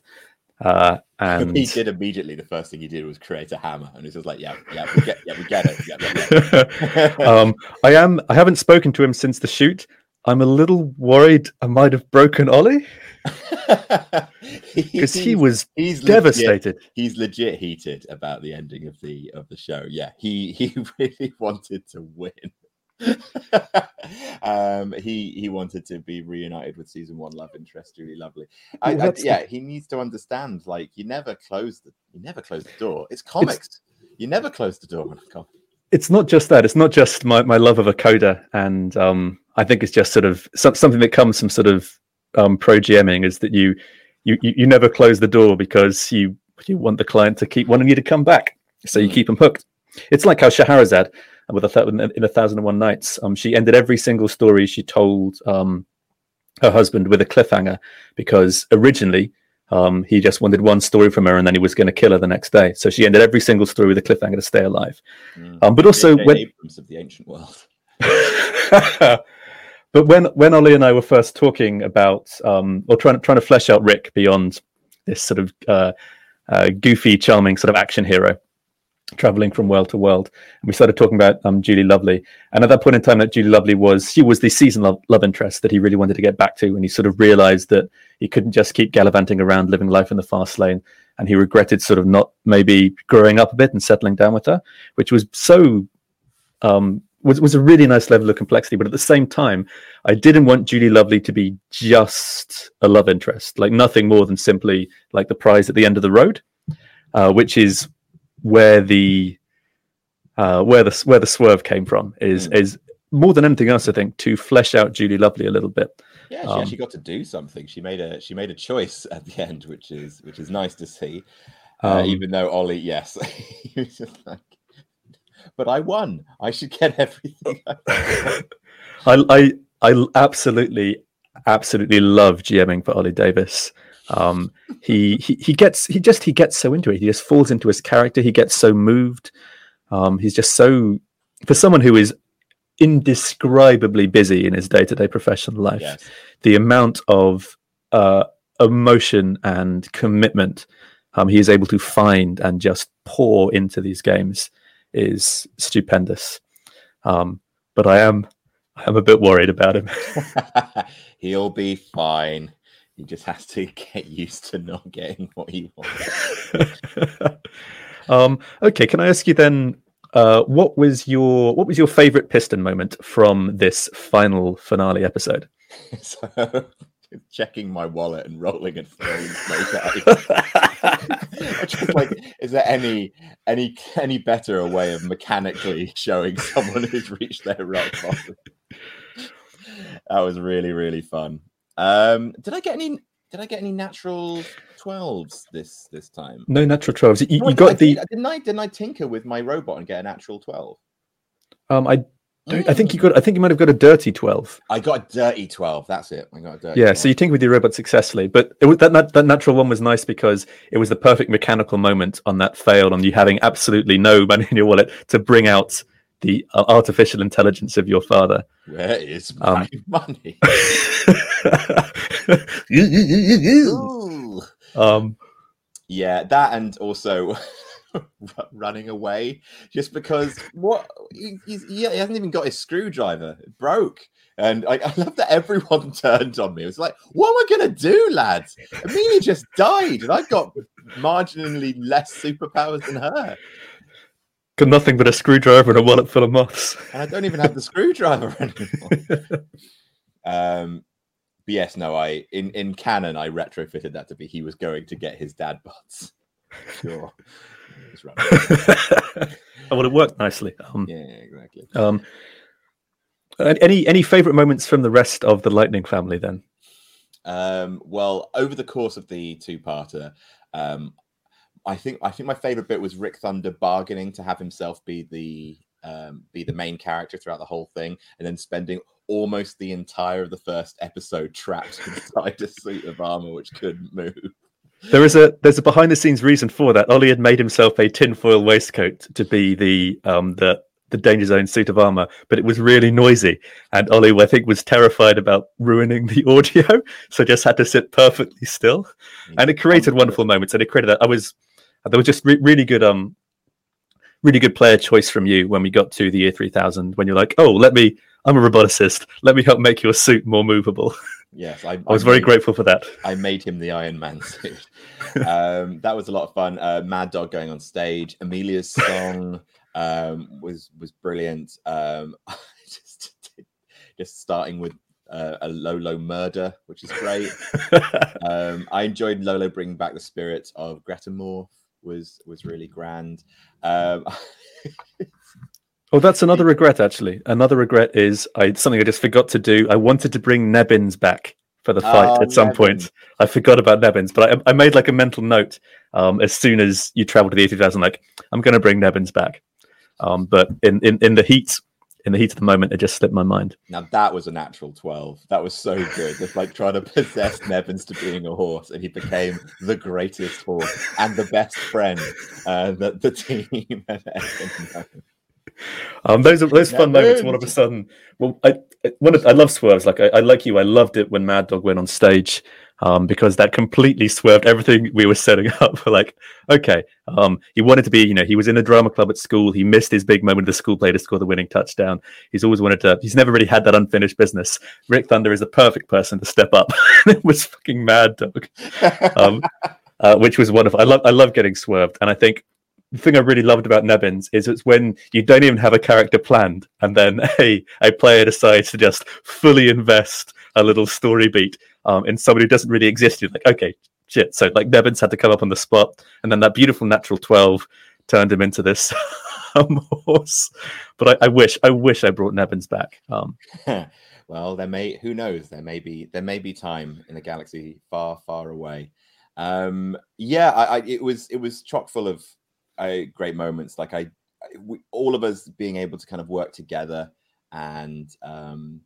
Uh, and
he did immediately. The first thing he did was create a hammer, and he was like, "Yeah, yeah, we get, yeah, we get it." Yeah, yeah,
yeah. um, I am. I haven't spoken to him since the shoot. I'm a little worried. I might have broken Ollie because he was he's devastated.
Legit, he's legit heated about the ending of the of the show. Yeah, he he really wanted to win. um, he he wanted to be reunited with season one love interest Julie Lovely. I, I, yeah, he needs to understand. Like, you never close the you never close the door. It's comics. It's, you never close the door on a comic.
It's not just that. It's not just my, my love of a coda, and um, I think it's just sort of some, something that comes from sort of um, pro GMing is that you, you you never close the door because you you want the client to keep wanting you to come back, so you mm. keep them hooked. It's like how Shahrazad with a th- in a thousand and one nights. Um, she ended every single story she told um, her husband with a cliffhanger because originally um, he just wanted one story from her and then he was going to kill her the next day. So she ended every single story with a cliffhanger to stay alive. Mm. Um, but also when
Abrams of the ancient world.
but when when Ollie and I were first talking about um, or trying trying to flesh out Rick beyond this sort of uh, uh, goofy, charming sort of action hero traveling from world to world. And we started talking about um, Julie Lovely. And at that point in time, that Julie Lovely was she was the season love, love interest that he really wanted to get back to, and he sort of realized that he couldn't just keep gallivanting around, living life in the fast lane. And he regretted sort of not maybe growing up a bit and settling down with her, which was so um, was was a really nice level of complexity. But at the same time, I didn't want Julie Lovely to be just a love interest, like nothing more than simply like the prize at the end of the road, uh, which is where the uh, where the where the swerve came from is mm. is more than anything else. I think to flesh out Julie Lovely a little bit.
Yeah, she um, actually got to do something. She made a she made a choice at the end, which is which is nice to see. Uh, um, even though Ollie, yes, he was just like, but I won. I should get everything.
I, I I absolutely absolutely love GMing for Ollie Davis. Um, he, he he gets he just he gets so into it. He just falls into his character. He gets so moved. Um, he's just so for someone who is indescribably busy in his day to day professional life. Yes. The amount of uh, emotion and commitment um, he is able to find and just pour into these games is stupendous. Um, but I am I'm a bit worried about him.
He'll be fine. He just has to get used to not getting what he wants.
um, okay, can I ask you then? Uh, what was your what was your favorite piston moment from this final finale episode?
so, checking my wallet and rolling and throwing just like, is there any any any better a way of mechanically showing someone who's reached their rock bottom? that was really really fun. Um, did I get any? Did I get any natural twelves this this time?
No natural twelves. You, no, you got
I,
the.
Didn't I? Didn't I tinker with my robot and get a natural twelve?
Um, I don't, I think you got. I think you might have got a dirty twelve.
I got a dirty twelve. That's it. I got a dirty.
Yeah.
12.
So you tinker with your robot successfully, but it was, that, that that natural one was nice because it was the perfect mechanical moment on that fail, on you having absolutely no money in your wallet to bring out the uh, artificial intelligence of your father.
Where is my um, money? um, yeah, that and also running away just because what he, he, hasn't even got his screwdriver. It broke. And I, I, love that everyone turned on me. It was like, what am I going to do, lads? Amelia just died, and I've got marginally less superpowers than her.
Got nothing but a screwdriver and a wallet full of moths.
And I don't even have the screwdriver anymore. um, but yes, no, I in in canon I retrofitted that to be he was going to get his dad butts. Sure.
I would have worked nicely. Um,
yeah, exactly.
Um, any any favorite moments from the rest of the Lightning family then?
Um, well, over the course of the two-parter, um, I think I think my favorite bit was Rick Thunder bargaining to have himself be the um, be the main character throughout the whole thing, and then spending almost the entire of the first episode trapped inside a suit of armor which couldn't move.
There is a there's a behind the scenes reason for that. Ollie had made himself a tinfoil waistcoat to be the um the the danger zone suit of armor, but it was really noisy. And Ollie, I think, was terrified about ruining the audio, so just had to sit perfectly still. And it created wonderful moments. And it created that. I was there was just re- really good um really good player choice from you when we got to the year 3000 when you're like oh let me i'm a roboticist let me help make your suit more movable
yes i,
I was very grateful for that
i made him the iron man suit um, that was a lot of fun uh, mad dog going on stage amelia's song um, was was brilliant um, just just starting with uh, a Lolo murder, which is great. um, I enjoyed Lolo bringing back the spirit of Greta Moore. was was really grand. Um,
oh, that's another regret. Actually, another regret is I something I just forgot to do. I wanted to bring Nebbins back for the fight oh, at some Nebbins. point. I forgot about Nebbins, but I, I made like a mental note um, as soon as you travel to the 80,000, like I'm going to bring Nebbins back. Um, but in, in in the heat in the heat of the moment, it just slipped my mind.
Now that was a natural twelve. That was so good. It's like trying to possess Nebbins to being a horse, and he became the greatest horse and the best friend uh, that the team had ever known.
Um, those are those fun moments. All of a sudden, well, I one of, I love swerves. Like I, I like you. I loved it when Mad Dog went on stage um, because that completely swerved everything we were setting up for. Like, okay, um, he wanted to be, you know, he was in a drama club at school. He missed his big moment of the school play to score the winning touchdown. He's always wanted to. He's never really had that unfinished business. Rick Thunder is the perfect person to step up. it was fucking Mad Dog, um, uh, which was wonderful. I love I love getting swerved, and I think thing I really loved about Nebbins is it's when you don't even have a character planned, and then a a player decides to just fully invest a little story beat um, in somebody who doesn't really exist. You're like, okay, shit. So like Nebbins had to come up on the spot, and then that beautiful natural twelve turned him into this um, horse. But I, I, wish, I wish I brought Nebbins back. Um,
well, there may, who knows? There may be, there may be time in a galaxy far, far away. Um, yeah, I, I, it was, it was chock full of uh, great moments. Like I, we, all of us being able to kind of work together and um,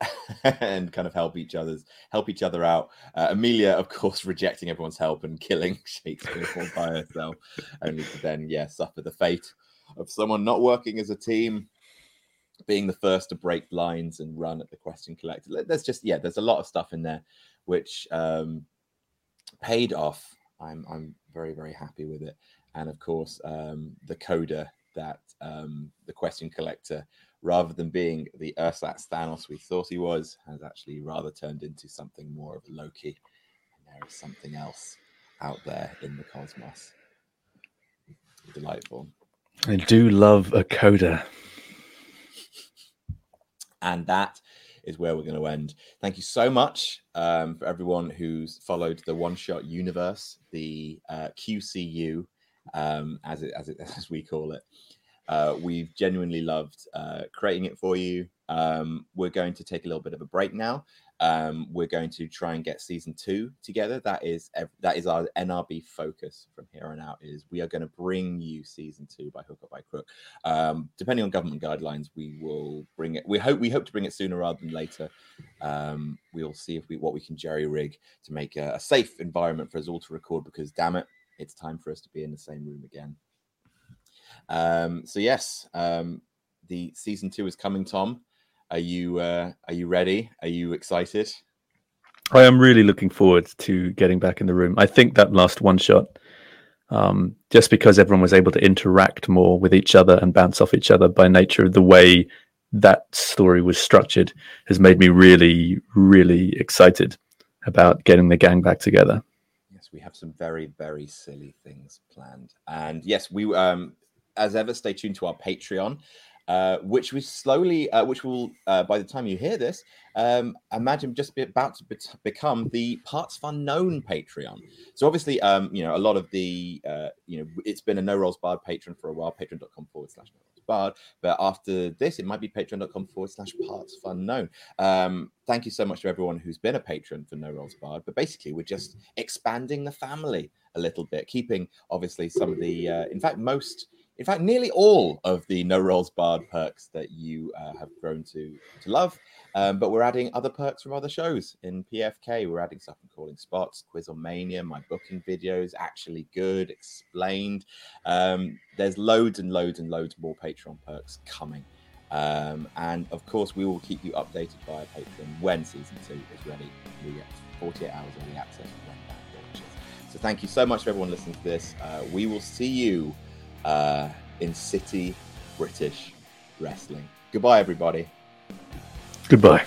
and kind of help each other's help each other out. Uh, Amelia, of course, rejecting everyone's help and killing Shakespeare all by herself, only to then, yeah, suffer the fate of someone not working as a team, being the first to break lines and run at the question collector. There's just yeah, there's a lot of stuff in there which um, paid off. I'm I'm very very happy with it and of course um, the coda that um, the question collector, rather than being the Ersatz Thanos we thought he was, has actually rather turned into something more of a Loki. And there is something else out there in the cosmos. Delightful.
I do love a coda.
And that is where we're going to end. Thank you so much um, for everyone who's followed the One Shot Universe, the uh, QCU um, as it as it as we call it. Uh, we've genuinely loved uh, creating it for you. Um, we're going to take a little bit of a break now. Um, we're going to try and get season two together. That is that is our NRB focus from here on out. Is we are going to bring you season two by hook or by crook. Um, depending on government guidelines, we will bring it. We hope we hope to bring it sooner rather than later. Um, we'll see if we what we can jerry rig to make a, a safe environment for us all to record. Because damn it, it's time for us to be in the same room again. Um, so yes, um, the season two is coming. Tom, are you uh, are you ready? Are you excited?
I am really looking forward to getting back in the room. I think that last one shot, um, just because everyone was able to interact more with each other and bounce off each other by nature of the way that story was structured, has made me really, really excited about getting the gang back together
we have some very very silly things planned. And yes we um as ever stay tuned to our patreon uh, which we slowly, uh, which will, uh, by the time you hear this, um, imagine just be about to be- become the Parts Unknown Patreon. So obviously, um, you know, a lot of the, uh, you know, it's been a No Rolls Barred patron for a while, patreon.com forward slash No Rolls Barred. But after this, it might be patreon.com forward slash Parts Unknown. Um, thank you so much to everyone who's been a patron for No Rolls Barred. But basically, we're just expanding the family a little bit, keeping obviously some of the, uh, in fact, most in fact, nearly all of the No Rolls Barred perks that you uh, have grown to to love. Um, but we're adding other perks from other shows in PFK. We're adding stuff from Calling Spots, Quiz on Mania, my booking videos, actually good, explained. Um, there's loads and loads and loads more Patreon perks coming. Um, and of course, we will keep you updated via Patreon when season two is ready. We get 48 hours early access when that launches. So thank you so much for everyone listening to this. Uh, we will see you uh, in City British Wrestling. Goodbye, everybody.
Goodbye.